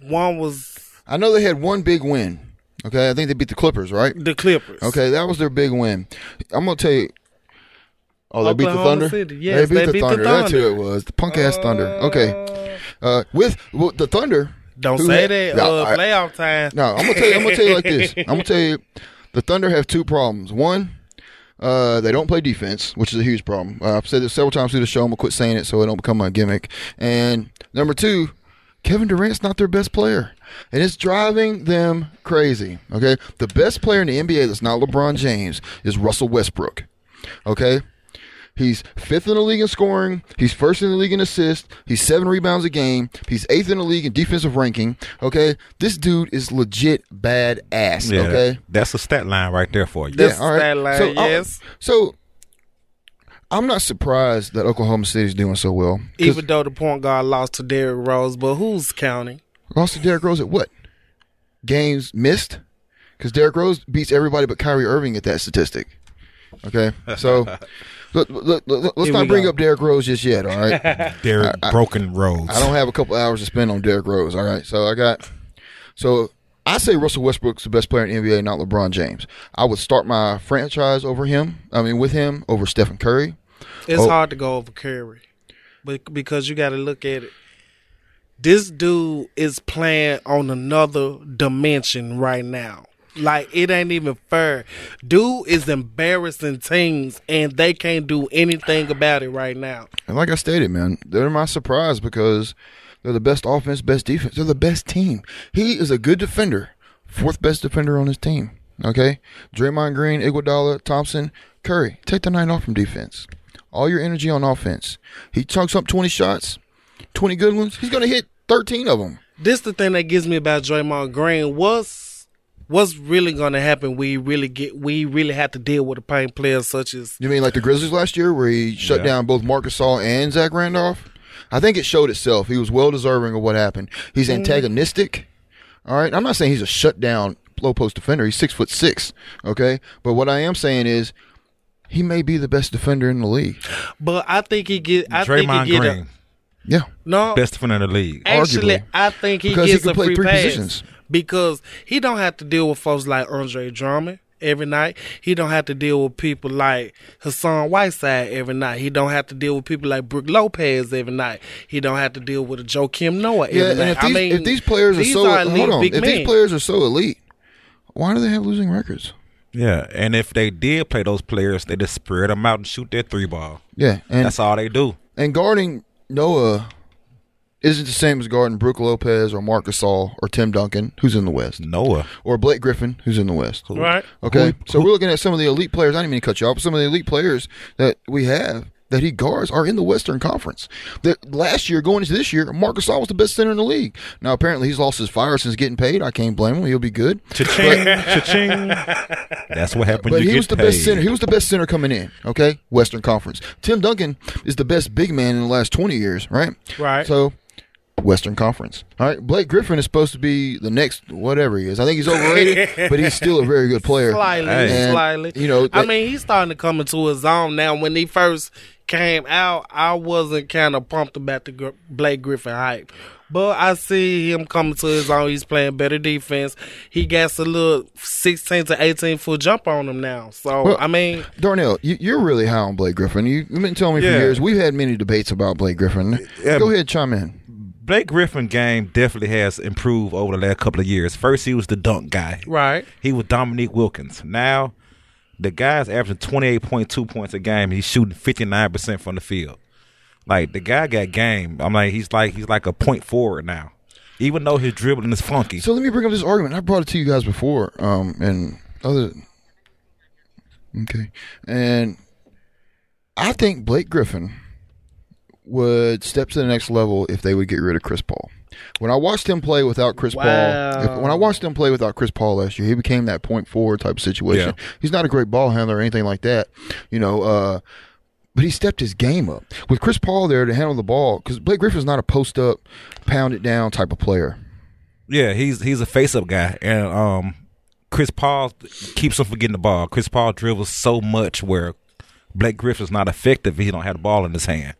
one was I know they had one big win. Okay, I think they beat the Clippers, right? the Clippers. Okay, that was their big win. I'm gonna tell you. Oh, they beat the Thunder. City. Yes, they beat they the beat the Thunder. That's who it was. The punk ass Thunder. Okay, uh, with well, the Thunder. Don't who say had- that. No, uh, I- playoff time. No, I'm gonna tell you. I'm gonna tell you like this. [LAUGHS] I'm gonna tell you, the Thunder have two problems. One, uh, they don't play defense, which is a huge problem. Uh, I've said this several times through the show. I'm gonna quit saying it so it don't become my gimmick. And number two, Kevin Durant's not their best player, and it's driving them crazy. Okay, the best player in the NBA that's not LeBron James is Russell Westbrook. Okay. He's fifth in the league in scoring. He's first in the league in assists. He's seven rebounds a game. He's eighth in the league in defensive ranking. Okay, this dude is legit bad ass. yeah. Okay, that's a stat line right there for you. That's yeah, all right. stat line, so, uh, yes. so I'm not surprised that Oklahoma City's doing so well, Even though the point guard lost to Derrick Rose, but who's counting? lost to Derrick Rose at what games missed? Because Derrick Rose beats everybody but Kyrie Irving at that statistic. Okay, so. [LAUGHS] Look, look, look, let's Here not bring go. up Derrick Rose just yet, all right? [LAUGHS] Derek Broken Rose. I don't have a couple hours to spend on Derrick Rose. All right, so I got so I say Russell Westbrook's the best player in the NBA, not LeBron James. I would start my franchise over him. I mean, with him over Stephen Curry. It's Oh. hard to go over Curry, but because you got to look at it. This dude is playing on another dimension right now. Like it ain't even fair. Dude is embarrassing teams, and they can't do anything about it right now. And like I stated, man, they're my surprise because they're the best offense, best defense. They're the best team. He is a good defender, fourth best defender on his team. Okay, Draymond Green, Iguodala, Thompson, Curry. Take the night off from defense. All your energy on offense. He chunks up twenty shots, twenty good ones. He's gonna hit thirteen of them. This the thing that gives me about Draymond Green. What's what's really gonna happen? We really get we really have to deal with the pain players such as You mean like the Grizzlies last year, where he shut Yeah. down both Marcus Gasol and Zach Randolph? I think it showed itself. He was well deserving of what happened. He's mm-hmm. antagonistic. All right, I'm not saying he's a shutdown low post defender. He's six foot six. Okay, but what I am saying is he may be the best defender in the league. But I think he get. I Draymond think he get. Green. A, Yeah. No, Best defender in the league. Actually, arguably. I think he Because he gets can a play free three pass positions. Because he don't have to deal with folks like Andre Drummond every night. He don't have to deal with people like Hassan Whiteside every night. He don't have to deal with people like Brook Lopez every night. He don't have to deal with a Joakim Noah every Yeah, and night. if these, I mean, if these players are these so elite hold on, big if men. these players are so elite, why do they have losing records? Yeah, and if they did play those players, they just spread them out and shoot their three ball. Yeah, and That's all they do. and guarding Noah isn't the same as guarding Brook Lopez or Marc Gasol or Tim Duncan, who's in the West, Noah. or Blake Griffin, who's in the West. right? Okay, Who- so we're looking at some of the elite players. I didn't mean to cut you off. But some of the elite players that we have that he guards are in the Western Conference. That last year, going into this year, Marcus Gasol was the best center in the league. Now, apparently, he's lost his fire since getting paid. I can't blame him. He'll be good. Cha-ching, cha-ching. That's what happened. But you he get was the paid. best center. He was the best center coming in. Okay, Western Conference. Tim Duncan is the best big man in the last twenty years. Right. Right. So. Western Conference. All right, Blake Griffin is supposed to be the next whatever he is. I think he's overrated, [LAUGHS] but he's still a very good player. Slightly, And, slightly. You know, I that- mean, he's starting to come into his zone now. When he first came out, I wasn't kind of pumped about the Gr- Blake Griffin hype. But I see him coming to his own. He's playing better defense. He got a little 16 to 18 foot jump on him now. So, Well, I mean, Darnell, you, you're really high on Blake Griffin. You, you've been telling me for years. We've had many debates about Blake Griffin. Yeah. Go ahead, chime in. Blake Griffin game definitely has improved over the last couple of years. First, he was the dunk guy. right. He was Dominique Wilkins. Now, the guy's averaging twenty eight point two points a game. He's shooting fifty nine percent from the field. Like the guy got game. I'm like he's like he's like a point forward now. Even though his dribbling is funky. So let me bring up this argument. I brought it to you guys before, um, and other. Okay, and I think Blake Griffin would step to the next level if they would get rid of Chris Paul. When I watched him play without Chris Paul, if, when I watched him play without Chris Paul last year, he became that point forward type of situation. Yeah. He's not a great ball handler or anything like that, you know. Uh, but he stepped his game up with Chris Paul there to handle the ball because Blake Griffin's not a post up, pound it down type of player. Yeah, he's he's a face up guy, and um, Chris Paul keeps him from getting the ball. Chris Paul dribbles so much where Blake Griffin's not effective if he don't have the ball in his hand.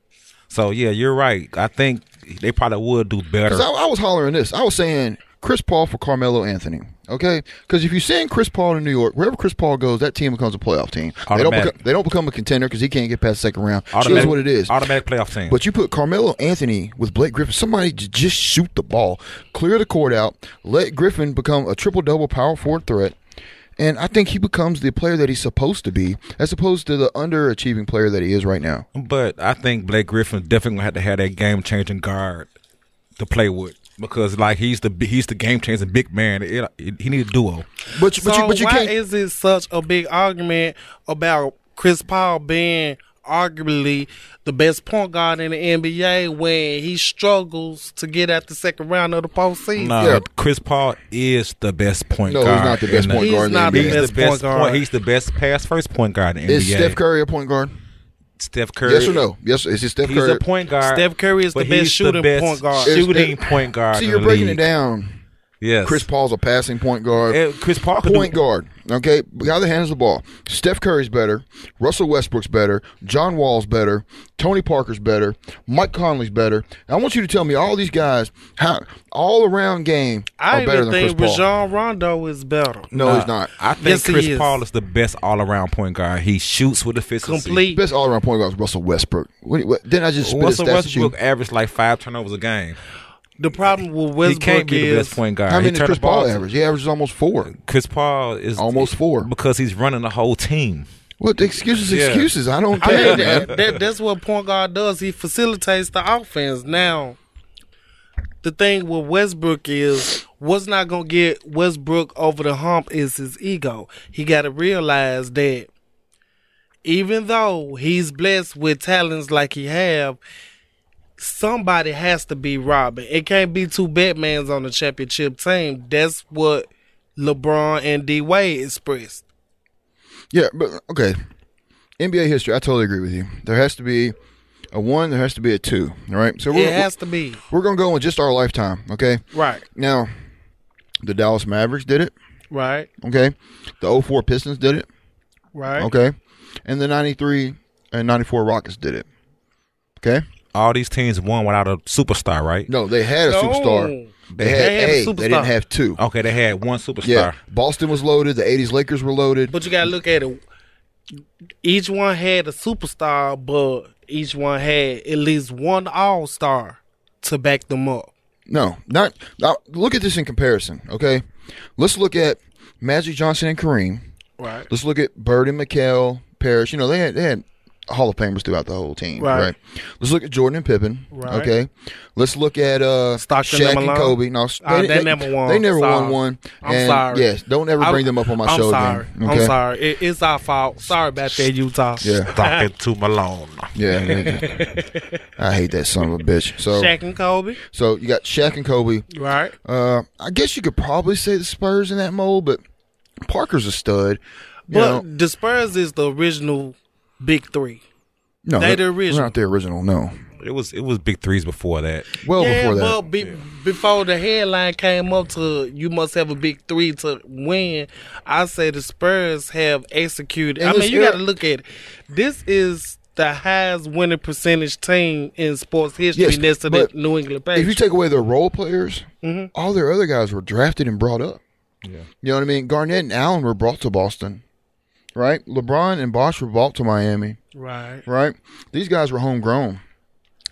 So yeah, you're right. I think they probably would do better. I, I was hollering this. I was saying Chris Paul for Carmelo Anthony. Okay, because if you send Chris Paul to New York, wherever Chris Paul goes, that team becomes a playoff team. They don't, become, they don't become a contender because he can't get past the second round. Automatic- what it is. Automatic playoff team. But you put Carmelo Anthony with Blake Griffin, somebody just shoot the ball, clear the court out, let Griffin become a triple double power forward threat. And I think he becomes the player that he's supposed to be, as opposed to the underachieving player that he is right now. But I think Blake Griffin definitely gonna have to have that game changing guard to play with because like he's the he's the game changing big man. It, it- he needs a duo. But, but you, but you why can't. is it such a big argument about Chris Paul being arguably the best point guard in the NBA when he struggles to get at the second round of the postseason? No, Yeah. Chris Paul is the best point guard. No, he's not the best point He's guard in the not the NBA. He's best the best point guard. point. He's the best pass first point guard in the Is NBA. Is Steph Curry a point guard? Steph Curry. Yes or no? Yes. Is it Steph Curry? He's a point guard. Steph Curry is the best he's shooting best point guard. Shooting is- point guard. See, in you're the breaking league. it down. Yes. Chris Paul's a passing point guard. Eh, Chris Paul could point do, guard. Okay, the guy that handles the ball. Steph Curry's better. Russell Westbrook's better. John Wall's better. Tony Parker's better. Mike Conley's better. And I want you to tell me all these guys how all around game are I better even than Chris think Paul. Rajon Rondo is better. no, Nah, he's not. I think Yes, Chris is. Paul is the best all around point guard. He shoots with efficiency. Complete. Best all around point guard is Russell Westbrook. What, what, didn't I just spit Russell his stats at you? Westbrook averaged like five turnovers a game. The problem with Westbrook is He can't be the is best point guard. How He many does Chris ball Paul average? He averages almost four. Chris Paul is Almost four. because he's running the whole team. What the excuses? Yeah. Excuses. I don't I care, mean, that, that, that's what point guard does. He facilitates the offense. Now, the thing with Westbrook is what's not gonna get Westbrook over the hump is his ego. He got to realize that even though he's blessed with talents like he have, somebody has to be Robin. It can't be two Batmans on the championship team. That's what LeBron and D Wade expressed. Yeah, but okay. NBA history, I totally agree with you. There has to be a one, there has to be a two. All right. So we're, It has to be we're gonna go in just our lifetime, okay? right, Now, the Dallas Mavericks did it, right, okay? The 04 Pistons did it, right. okay? And the 93 and 94 Rockets did it. Okay? All these teams won without a superstar, right? No, they had a No. superstar. They had, They had a a. They didn't have two. Okay, they had one superstar. Yeah, Boston was loaded. The '80s Lakers were loaded. But you gotta look at it. Each one had a superstar, but each one had at least one all star to back them up. No, not. Now, look at this in comparison. Okay, let's look at Magic Johnson and Kareem. Right. Let's look at Bird and McHale, Parish. You know, they had they had Hall of Famers throughout the whole team. Right. Right. Let's look at Jordan and Pippen. Right. Okay. Let's look at uh, Stockton Shaq and and Kobe. No, Ah, they never won. They never Sorry. won one. I'm And, sorry. Yes, don't ever bring them up on my I'm show sorry. again. Okay? I'm sorry. It, it's our fault. Sorry about that, Utah. Yeah. Talking to Malone. Yeah. [LAUGHS] I hate that son of a bitch. So, Shaq and Kobe. so you got Shaq and Kobe. Right. Uh, I guess you could probably say the Spurs in that mold, but Parker's a stud. You But know, the Spurs is the original big three. no, they they're- the original. not the original. No, It was it was big threes before that. well yeah, before that. but be, before the headline came up to you must have a big three to win, I say the Spurs have executed. In I mean, you got to look at it. This is the highest winning percentage team in sports history Yes, next to the but New England if you take away their role players, Mm-hmm. all their other guys were drafted and brought up. Yeah. You know what I mean? Garnett and Allen were brought to Boston, right? LeBron and Bosh were bought to Miami, right. right? These guys were homegrown,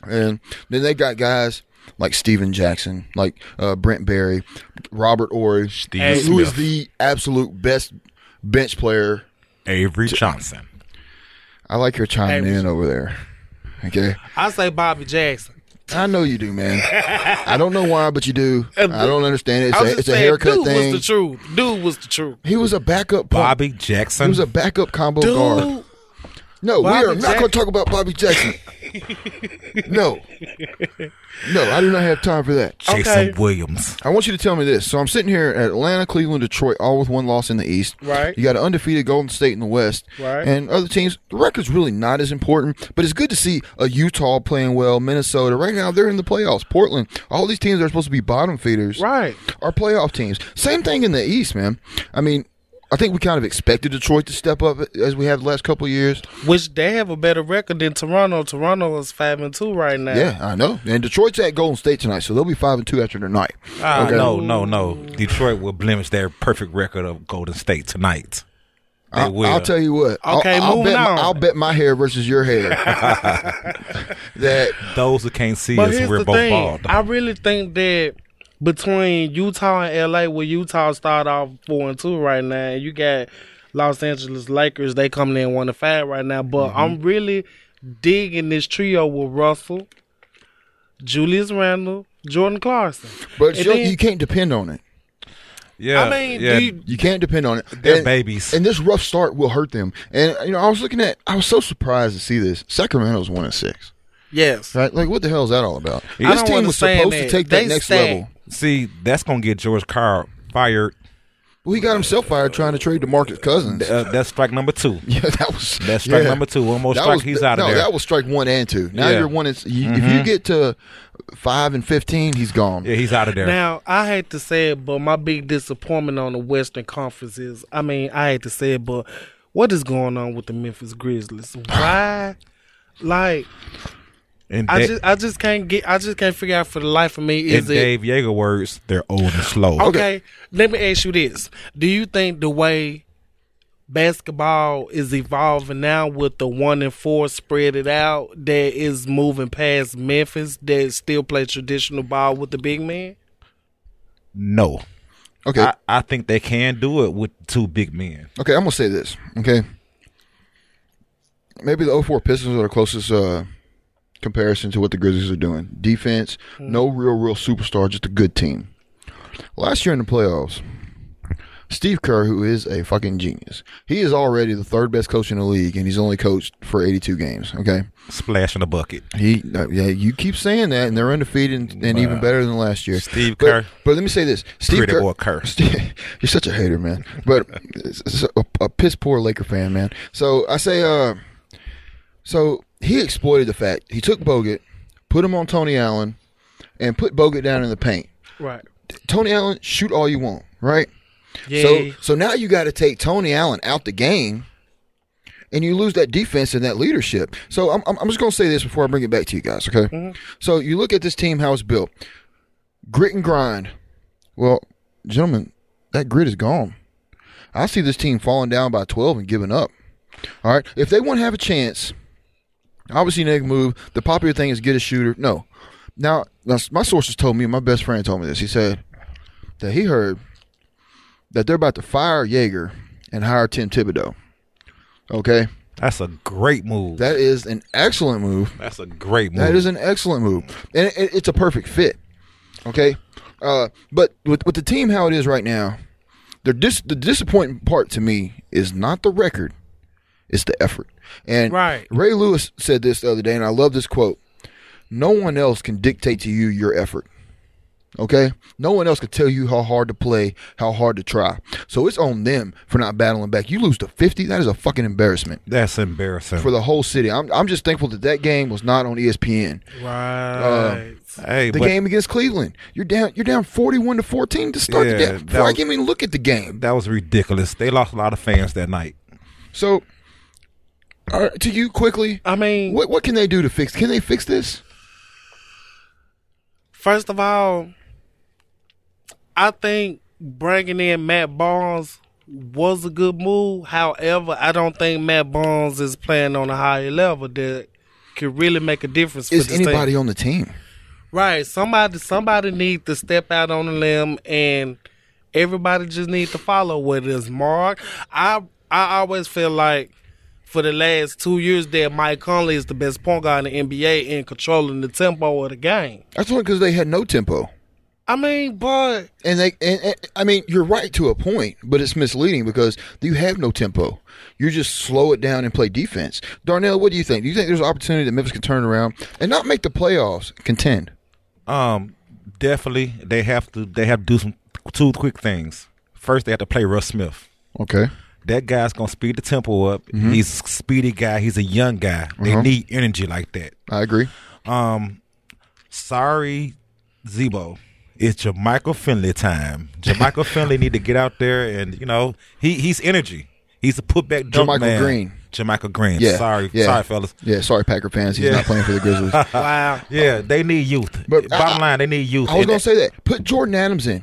and then they got guys like Stephen Jackson, like uh, Brent Barry, Robert Horry, Steve who Smith. is the absolute best bench player. Avery Johnson. I like your chiming Hey, in over there. Okay, I say Bobby Jackson. [LAUGHS] I know you do, man. I don't know why, but you do. I don't understand it. It's a, just it's a haircut dude thing. was the truth. Dude was the truth. He was a backup. pump. Bobby Jackson. He was a backup combo guard. Dude, No, we Bobby are not going to talk about Bobby Jackson. [LAUGHS] no, no, I do not have time for that. Jason okay. Williams. I want you to tell me this. So I'm sitting here at Atlanta, Cleveland, Detroit, all with one loss in the East. Right. You got an undefeated Golden State in the West. Right. And other teams, the record's really not as important, but it's good to see a Utah playing well, Minnesota. Right now, they're in the playoffs. Portland, all these teams that are supposed to be bottom feeders right. are playoff teams. Same thing in the East, man. I mean, I think we kind of expected Detroit to step up as we have the last couple of years. Which they have a better record than Toronto. Toronto is five and two right now. Yeah, I know. And Detroit's at Golden State tonight, so they'll be five and two after tonight. Ah, Okay. No, no, no. Detroit will blemish their perfect record of Golden State tonight. They I'll. I'll tell you what. I'll- Okay, I'll, bet on. My, I'll bet my hair versus your hair. [LAUGHS] that Those who can't see But us, we're both thing. bald. I really think that between Utah and LA, where Utah start off four and two right now, and you got Los Angeles Lakers, they coming in one to five right now. But Mm-hmm. I'm really digging this trio with Russell, Julius Randle, Jordan Clarkson. but you, then- you can't depend on it. yeah, I mean, yeah. you, You can't depend on it. They're And- babies. And this rough start will hurt them. And you know, I was looking at. I was so surprised to see this. Sacramento's one and six. yes. Right? Like, what the hell is that all about? I this don't team was understand supposed to take that They next stacked. level. See, that's gonna get George Karl fired. Well, he got himself fired trying to trade DeMarcus Cousins. Uh, that's strike number two. [LAUGHS] Yeah, that was That's strike yeah. number two. One more That strike, was- he's out of no, there. that was strike one and two. Now Yeah. you're one. And, you, If you get to five and fifteen, he's gone. yeah, he's out of there. Now, I hate to say it, but my big disappointment on the Western Conference is I mean, I hate to say it, but what is going on with the Memphis Grizzlies? Why? Like, and I Da- just I just can't get I just can't figure out for the life of me in is it Dave Joerger words, they're old and slow. okay, let me ask you this. Do you think the way basketball is evolving now with the one and four spread it out that is moving past Memphis that still play traditional ball with the big man? No. Okay, I, I think they can do it with two big men. okay. I'm gonna say this. Okay, maybe the 04 Pistons are the closest uh, comparison to what the Grizzlies are doing. Defense, no real, real superstar, just a good team. Last year in the playoffs, Steve Kerr, who is a fucking genius, he is already the third best coach in the league, and he's only coached for 82 games. Okay, Splash in the bucket. he uh, yeah, you keep saying that, and they're undefeated and, and even better than last year. Steve But- Kerr. but, let me say this: Steve Pretty Kerr, boy Kerr. [LAUGHS] Steve- you're such a hater, man. But [LAUGHS] it's- it's a, a piss poor Laker fan, man. So I say, uh, so he exploited the fact he took Bogut, put him on Tony Allen, and put Bogut down in the paint. Right. Tony Allen, shoot all you want, right? Yeah. So so now you got to take Tony Allen out the game and you lose that defense and that leadership. So I'm, I'm I'm just going to say this before I bring it back to you guys, okay? Mm-hmm. So you look at this team, how it's built grit and grind. Well, gentlemen, that grit is gone. I see this team falling down by 12 and giving up. All right. If they want to have a chance, obviously can move. The popular thing is get a shooter. No. Now, now, my sources told me, my best friend told me this. He said that he heard that they're about to fire Joerger and hire Tim Thibodeau. Okay. That's a great move. That is an excellent move. That's a great move. That is an excellent move, and it, it's a perfect fit. Okay, uh, but with with the team how it is right now, the dis- the disappointing part to me is not the record, it's the effort. And Right. Ray Lewis said this the other day, and I love this quote: "No one else can dictate to you your effort." Okay, no one else can tell you how hard to play, how hard to try. So it's on them for not battling back. You lose to fifty, that is a fucking embarrassment That's embarrassing. for the whole city. I'm I'm just thankful that that game was not on ESPN. Right. Uh, hey, The but game against Cleveland, you're down you're down 41 to 14 to start Yeah, the game. that Before I was- can even look at the game. that was ridiculous. They lost a lot of fans that night. So, uh, to you quickly, I mean, what what can they do to fix? Can they fix this? first of all, I think bringing in Matt Barnes was a good move. However, I don't think Matt Barnes is playing on a higher level that could really make a difference. for Is this team. anybody on the team? Right. Somebody somebody need to step out on the limb and everybody just need to follow what is Mark. I I always feel like for the last two years that Mike Conley is the best point guard in the NBA in controlling the tempo of the game. That's only because they had no tempo. I mean, but And they, and, and I mean, you're right to a point, but it's misleading because you have no tempo. You just slow it down and play defense. Darnell, what do you think? Do you think there's an opportunity that Memphis can turn around and not make the playoffs, contend? Um, definitely they have to. They have to do some two quick things. First, they have to play Russ Smith. Okay. That guy's gonna speed the tempo up. Mm-hmm. He's a speedy guy. He's a young guy. They Uh-huh. need energy like that. I agree. Um, sorry, Z-Bo. It's Jermichael Finley time. Jermichael [LAUGHS] Finley need to get out there and you know he he's energy. He's a putback dunk Jermichael man. Green. Jermichael Green. Yeah. Sorry, yeah. sorry, fellas. Yeah, sorry, Packer fans. He's Yeah. not playing for the Grizzlies. [LAUGHS] wow. Yeah, they need youth. But bottom I- line, they need youth. I was And going to say that. Put Jordan Adams in.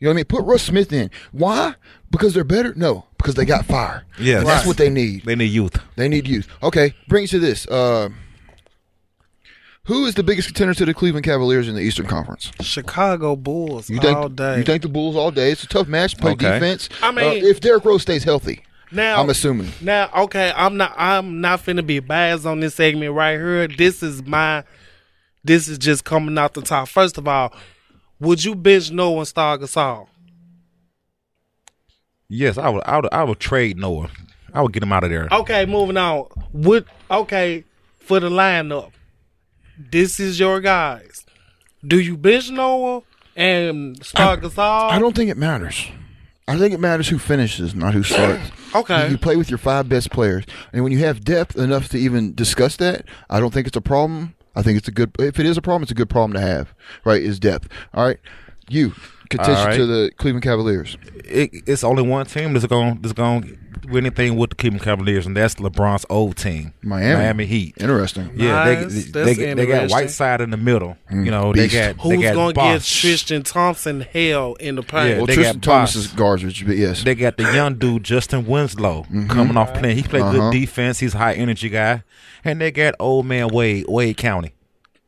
You know what I mean? Put Russ Smith in. Why? Because they're better? No, because they got fire. Yeah, That's what they need. they need youth. They need youth. Okay, bring it to this. Uh, who is the biggest contender to the Cleveland Cavaliers in the Eastern Conference? Chicago Bulls You think? all day. You think the Bulls all day? It's a tough match. Play Okay. defense. I mean- Uh, if Derrick Rose stays healthy, now I'm assuming. Now, okay, I'm not I'm not finna be biased on this segment right here. This is my this is just coming out the top. First of all, would you bench Noah and Star Gasol? Yes, I would. I would. I would trade Noah. I would get him out of there. Okay, moving on. Would okay for the lineup. This is your guys. Do you bench Noah and Star Gasol? I don't think it matters. I think it matters who finishes, not who starts. [CLEARS THROAT] Okay. You, you play with your five best players, and when you have depth enough to even discuss that, I don't think it's a problem. I think it's a good. If it is a problem, it's a good problem to have. Right? Is depth. All right. You contention All right. to the Cleveland Cavaliers. It, it's only one team that's going that's going to win anything with the Cleveland Cavaliers, and that's LeBron's old team, Miami. Miami Heat. Interesting. Yeah, Nice. they, That's they, they, they got interesting. Whiteside in the middle. Mm. You know, Beast. they got they got gonna Bosh. give Tristan Thompson hell in the paint? Yeah, Well, they Tristan got Thomas is garbage, but yes. They got the young dude Justise Winslow coming off playing. He played Mm-hmm. Uh-huh. good defense. He's a high energy guy, and they got old man Wade Wade County,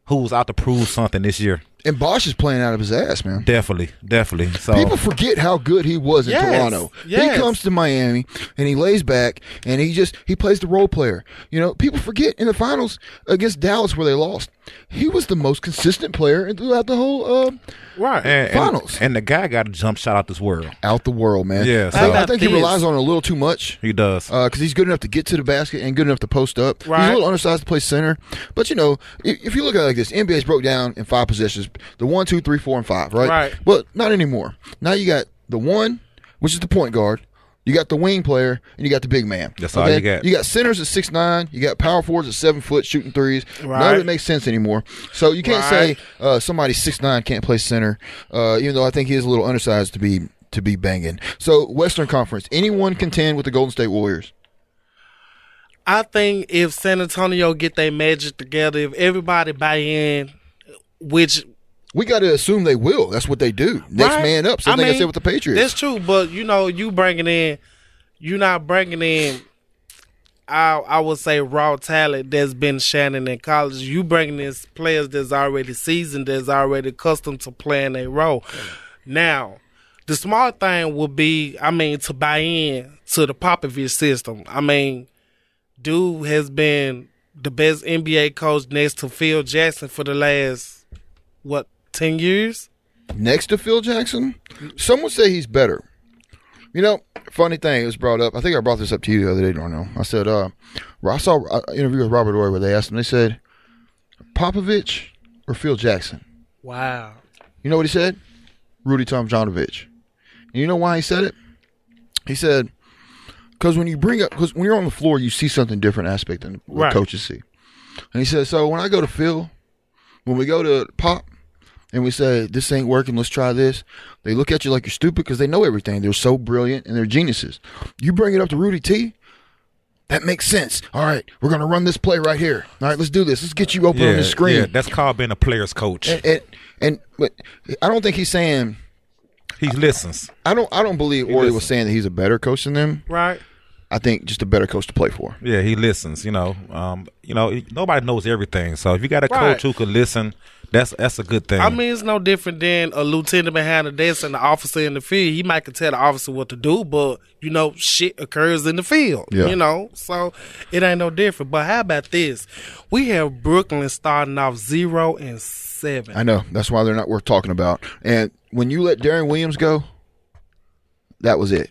who's out to prove something this year. And Bosh is playing out of his ass, man. Definitely, definitely. So People forget how good he was in Yes, Toronto. yes. He comes to Miami and he lays back and he just he plays the role player. You know, people forget in the finals against Dallas where they lost, he was the most consistent player throughout the whole uh, right. and, and- finals. and, the guy got a jump shot out this world. out the world, man. Yeah, so so- I think he relies on it a little too much. He does. because he's good enough to get to the basket and good enough to post up. Right. He's a little undersized to play center, but you know, if, if you look at it like this, NBA's broke down in five possessions: the one, two, three, four, and five. Right. Right. But not anymore. Now you got the one, which is the point guard. You got the wing player, and you got the big man. That's all you got. You got centers at six nine. You got power forwards at seven foot shooting threes. Right. None Right. of it makes sense anymore. So you can't Right. say uh, somebody six nine can't play center. Uh, even though I think he is a little undersized to be to be banging. So Western Conference, anyone contend with the Golden State Warriors? I think if San Antonio get their magic together, if everybody buy in, which We got to assume they will. That's what they do. Next Right. man up. Same I thing I said with the Patriots. That's true, but you know, you bringing in, you not bringing in. I I would say raw talent that's been shining in college. You bringing in players that's already seasoned, that's already accustomed to playing a role. Now, the smart thing would be, I mean, to buy in to the Popovich system. I mean, dude has been the best NBA coach next to Phil Jackson for the last what ten years. Next to Phil Jackson, some would say he's better. You know, funny thing, it was brought up. I think I brought this up to you the other day, Darnell. I said, uh, I saw an interview with Robert Horry where they asked him, they said, Popovich or Phil Jackson? Wow. You know what he said? Rudy Tomjanovich. And you know why he said it? He said, because when you bring up, because when you're on the floor, you see something different aspect than what Right. coaches see. And he said, so when I go to Phil, when we go to Pop, and we say this ain't working, let's try this. They look at you like you're stupid because they know everything. They're so brilliant and they're geniuses. You bring it up to Rudy T. That makes sense. All right, we're gonna run this play right here. All right, let's do this. Let's get you open on the screen. yeah, that's called being a player's coach. and, and and but I don't think he's saying he listens. I don't. I don't believe Horry was listen. saying that he's a better coach than them. Right. I think just a better coach to play for. Yeah, he listens. You know, um, you know, nobody knows everything. So if you got a Right. coach who can listen, that's that's a good thing. I mean, it's no different than a lieutenant behind the desk and the officer in the field. He might can tell the officer what to do, but you know, shit occurs in the field. Yeah. You know, so it ain't no different. But how about this? We have Brooklyn starting off zero and seven. I know that's why they're not worth talking about. And when you let Deron Williams go, that was it.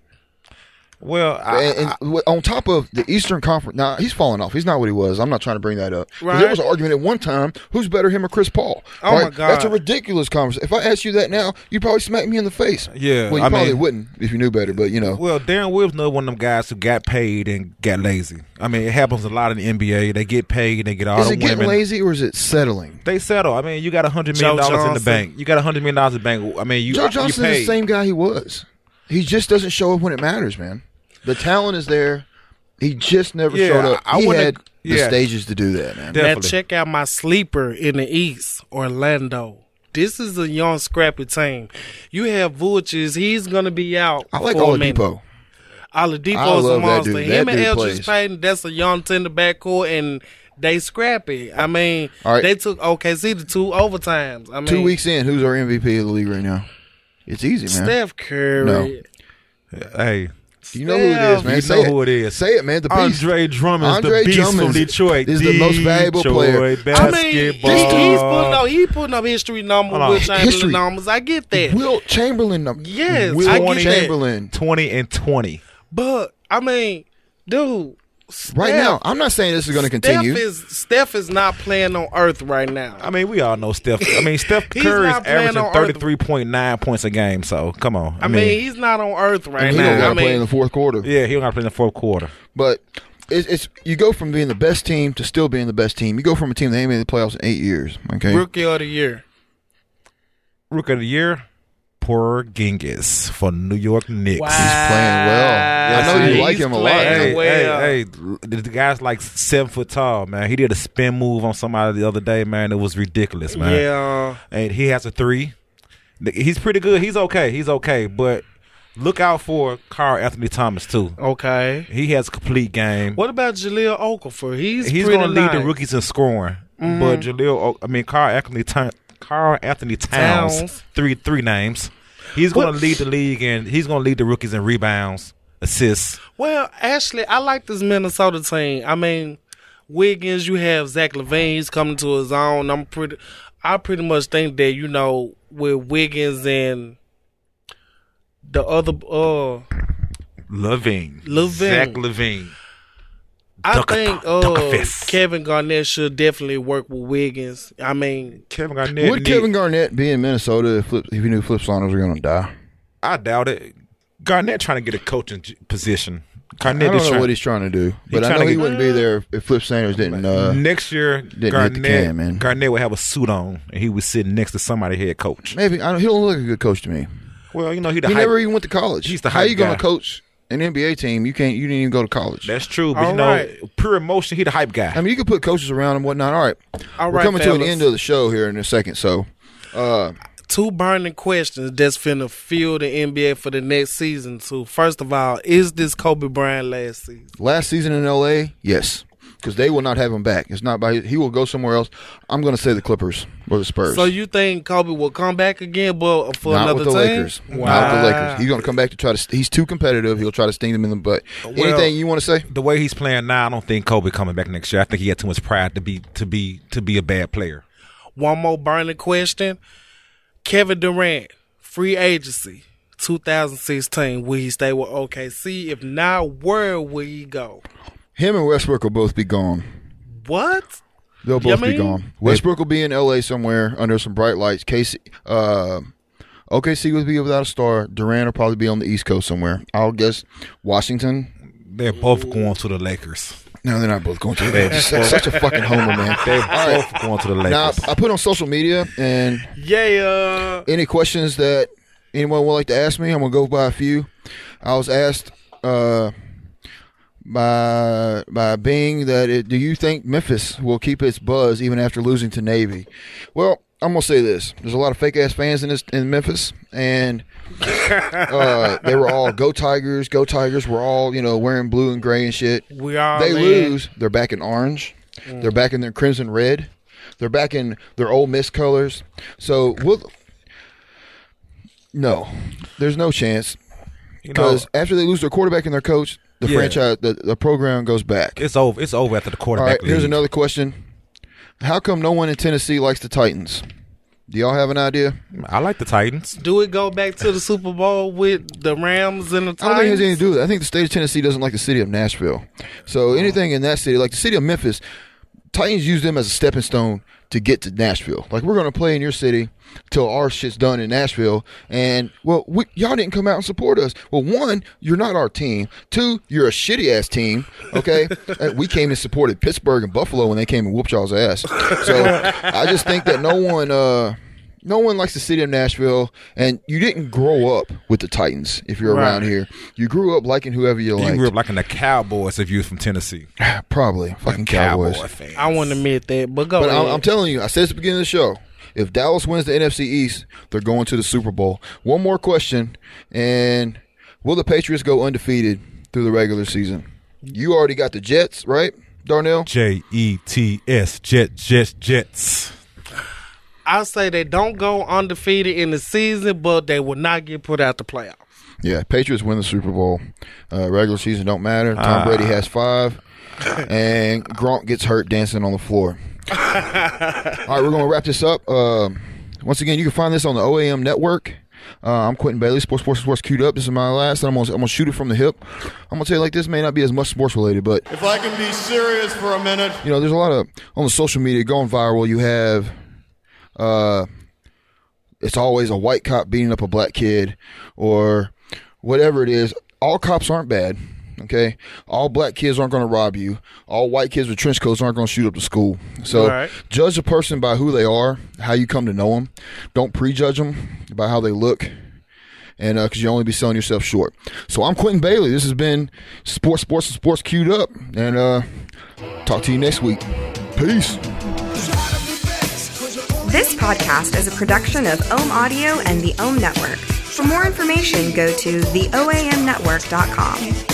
Well, I, and, and w- on top of the Eastern Conference, now he's falling off. He's not what he was. I'm not trying to bring that up. Right. There was an argument at one time: who's better, him or Chris Paul? Oh, my god, That's a ridiculous conversation. If I asked you that now, you'd probably smack me in the face. Yeah, well, you I probably mean- wouldn't if you knew better. But you know, well, Deron Williams another one of them guys who got paid and got lazy. I mean, it happens a lot in the NBA. They get paid, and they get all is the it getting women. lazy or is it settling? They settle. I mean, you got a hundred million dollars in the bank. You got a hundred million dollars in the bank. I mean, you Joe you Johnson is the same guy he was. He just doesn't show up when it matters, man. The talent is there. He just never Yeah, showed up. I- I he wouldn't had ag- the yeah. stages to do that, man. Now check out my sleeper in the East, Orlando. This is a young, scrappy team. You have Vultures. He's gonna be out. I like for a minute. Oladipo. I Oladipo's love a that monster. dude. Him That and dude Eldridge plays. Payton, that's a young tender backcourt, and they scrappy. I mean, All right. they took OKC to two overtimes. I mean, Two weeks in, who's our MVP of the league right now? It's easy, man. Steph Curry. No. Hey, you know who it is, man. You Say know it. who it is. Say it, man. The beast. Andre Drummond, Andre the beast Drummond from Detroit, is the most valuable player. Detroit I mean, he, he's putting up he putting up history numbers Hold with Chamberlain History. numbers. I get that, Wilt Chamberlain. num- Yes, Wilt I get that. Chamberlain. twenty and twenty. but I mean, dude, Right now, I'm not saying this is going to continue. Steph is Steph is not playing on Earth right now. I mean, we all know Steph. I mean, Steph He's Curry is averaging thirty three point nine points a game. So come on. I, I mean, he's not on Earth right and he don't now. got I to play in the fourth quarter. yeah, he don't got to play in the fourth quarter. But it's, it's you go from being the best team to still being the best team. You go from a team that ain't made the playoffs in eight years. Okay, rookie of the year. Rookie of the year, Porzingis for New York Knicks. Wow. He's playing well. I know you He's like him a lot. Hey, well. hey, hey, the guy's like seven foot tall, man. He did a spin move on somebody the other day, man. It was ridiculous, man. Yeah. And he has a three. He's pretty good. He's okay. He's okay. But look out for Carl Anthony Thomas too. Okay. He has a complete game. What about Jahlil Okafor? He's He's going to lead the nice. Mm-hmm. rookies in scoring. But Jahlil, I mean Carl Anthony Ti- Karl-Anthony Towns, Towns. three three names. He's going to lead the league and he's going to lead the rookies in rebounds, assists. Well, actually, I like this Minnesota team. I mean, Wiggins, you have Zach LaVine. He's coming to his own. I'm pretty. I pretty much think that you know with Wiggins and the other. Uh, LaVine, LaVine. Zach LaVine. I Duck- think uh, Kevin Garnett should definitely work with Wiggins. I mean, Kevin Garnett. Would Kevin Garnett be in Minnesota if, flip, if he knew Flip Saunders were going to die? I doubt it. Garnett trying to get a coaching j- position. I don't know trying, what he's trying to do, but I know to he get- wouldn't be there if Flip Saunders didn't. Uh, next year. hit the Garnett, can, man. Garnett would have a suit on, and he was sitting next to somebody head coach. maybe I don't, he don't look like a good coach to me. Well, you know he the He hype, never even went to college. He's the How hype you going to coach an NBA team, you can't. You didn't even go to college. That's true, but All you know, right. pure emotion. He the hype guy. I mean, you can put coaches around and whatnot. All right, All we're right, coming to an end of the show here in a second. So, uh, two burning questions that's finna fill the NBA for the next season. So first of all, is this Kobe Bryant last season? last season in LA, yes, because they will not have him back. It's not by he will go somewhere else. I'm going to say the Clippers or the Spurs. So you think Kobe will come back again, but for not another with the team? Lakers. Not with the Lakers. He's going to come back to try to. He's too competitive. He'll try to sting them in the butt. Anything you want to say? the way he's playing now, I don't think Kobe coming back next year. I think he had too much pride to be to be to be a bad player. One more burning question: Kevin Durant, free agency, 2016. Will he stay with OKC? If not, where will he go? Him and Westbrook will both be gone. What? They'll You both be mean? gone. Westbrook will be in LA somewhere under some bright lights. Casey, uh, OKC will be without a star. Durant will probably be on the East Coast somewhere. I'll guess Washington. They're both going to the Lakers. No, they're not both going to. the Lakers. such, such a fucking homer, man. [LAUGHS] They're All right. both going to the Now Lakers. I put on social media and Yeah. any questions that anyone would like to ask me, I'm gonna go by a few. I was asked uh, by by Bing that it, do you think Memphis will keep its buzz even after losing to Navy? Well, I'm gonna say this: there's a lot of fake ass fans in this in Memphis, and [LAUGHS] uh, they were all go Tigers, go Tigers. We're all you know wearing blue and gray and shit. We are. they in. lose, they're back in orange. They're back in their crimson red. They're back in their Ole Miss colors. So we'll no, there's no chance You know, because after they lose their quarterback and their coach, the Yeah. franchise, the, the program goes back. it's over. It's over after the All quarterback. right, here's leaves. another question: How come no one in Tennessee likes the Titans? Do y'all have an idea? I like the Titans. Do it go back to the Super Bowl with the Rams and the Titans? I don't think it has Titans? anything to do with it. I think the state of Tennessee doesn't like the city of Nashville. So anything in that city, like the city of Memphis, Titans use them as a stepping stone to get to Nashville. Like we're to play in your city till our shit's done in Nashville. And well, we, y'all didn't come out and support us. Well, one, you're not our team. Two, you're a shitty ass team. Okay, [LAUGHS] we came and supported Pittsburgh and Buffalo when they came and whooped y'all's ass. So I just think that no one. uh no one likes the city of Nashville, and you didn't grow up with the Titans if you're around here. You grew up liking whoever you like. You grew up liking the Cowboys if you was from Tennessee. [SIGHS] Probably fucking Cowboys. Cowboy fan. I won't admit that, but go But ahead. I'm, I'm telling you, I said at the beginning of the show, if Dallas wins the NFC East, they're going to the Super Bowl. One more question, and will the Patriots go undefeated through the regular season? You already got the Jets, right, Darnell? J E T S Jet Jets Jets. I say they don't go undefeated in the season, but they will not get put out the playoffs. Yeah, Patriots win the Super Bowl. Uh, regular season don't matter. Tom Brady has five, and Gronk gets hurt dancing on the floor. [LAUGHS] All right, we're going to wrap this up. Um once again, you can find this on the OAM network. Uh, I'm Quentin Bailey, Sports Sports Sports queued up. This is my last. I'm gonna, I'm gonna shoot it from the hip. I'm gonna tell you like this may not be as much sports related, but If I can be serious for a minute. you know, there's a lot of on the social media going viral. You have, uh, it's always a white cop beating up a black kid, or whatever it is. All cops aren't bad. Okay, all black kids aren't going to rob you. All white kids with trench coats aren't going to shoot up the school. So Right. judge a person by who they are, how you come to know them. Don't prejudge them by how they look, and because you only be selling yourself short. So I'm Quentin Bailey. This has been Sports, Sports, and Sports queued up, and uh, talk to you next week. Peace. Podcast is a production of Ohm Audio and the Ohm Network. For more information, go to theoamnetwork.com.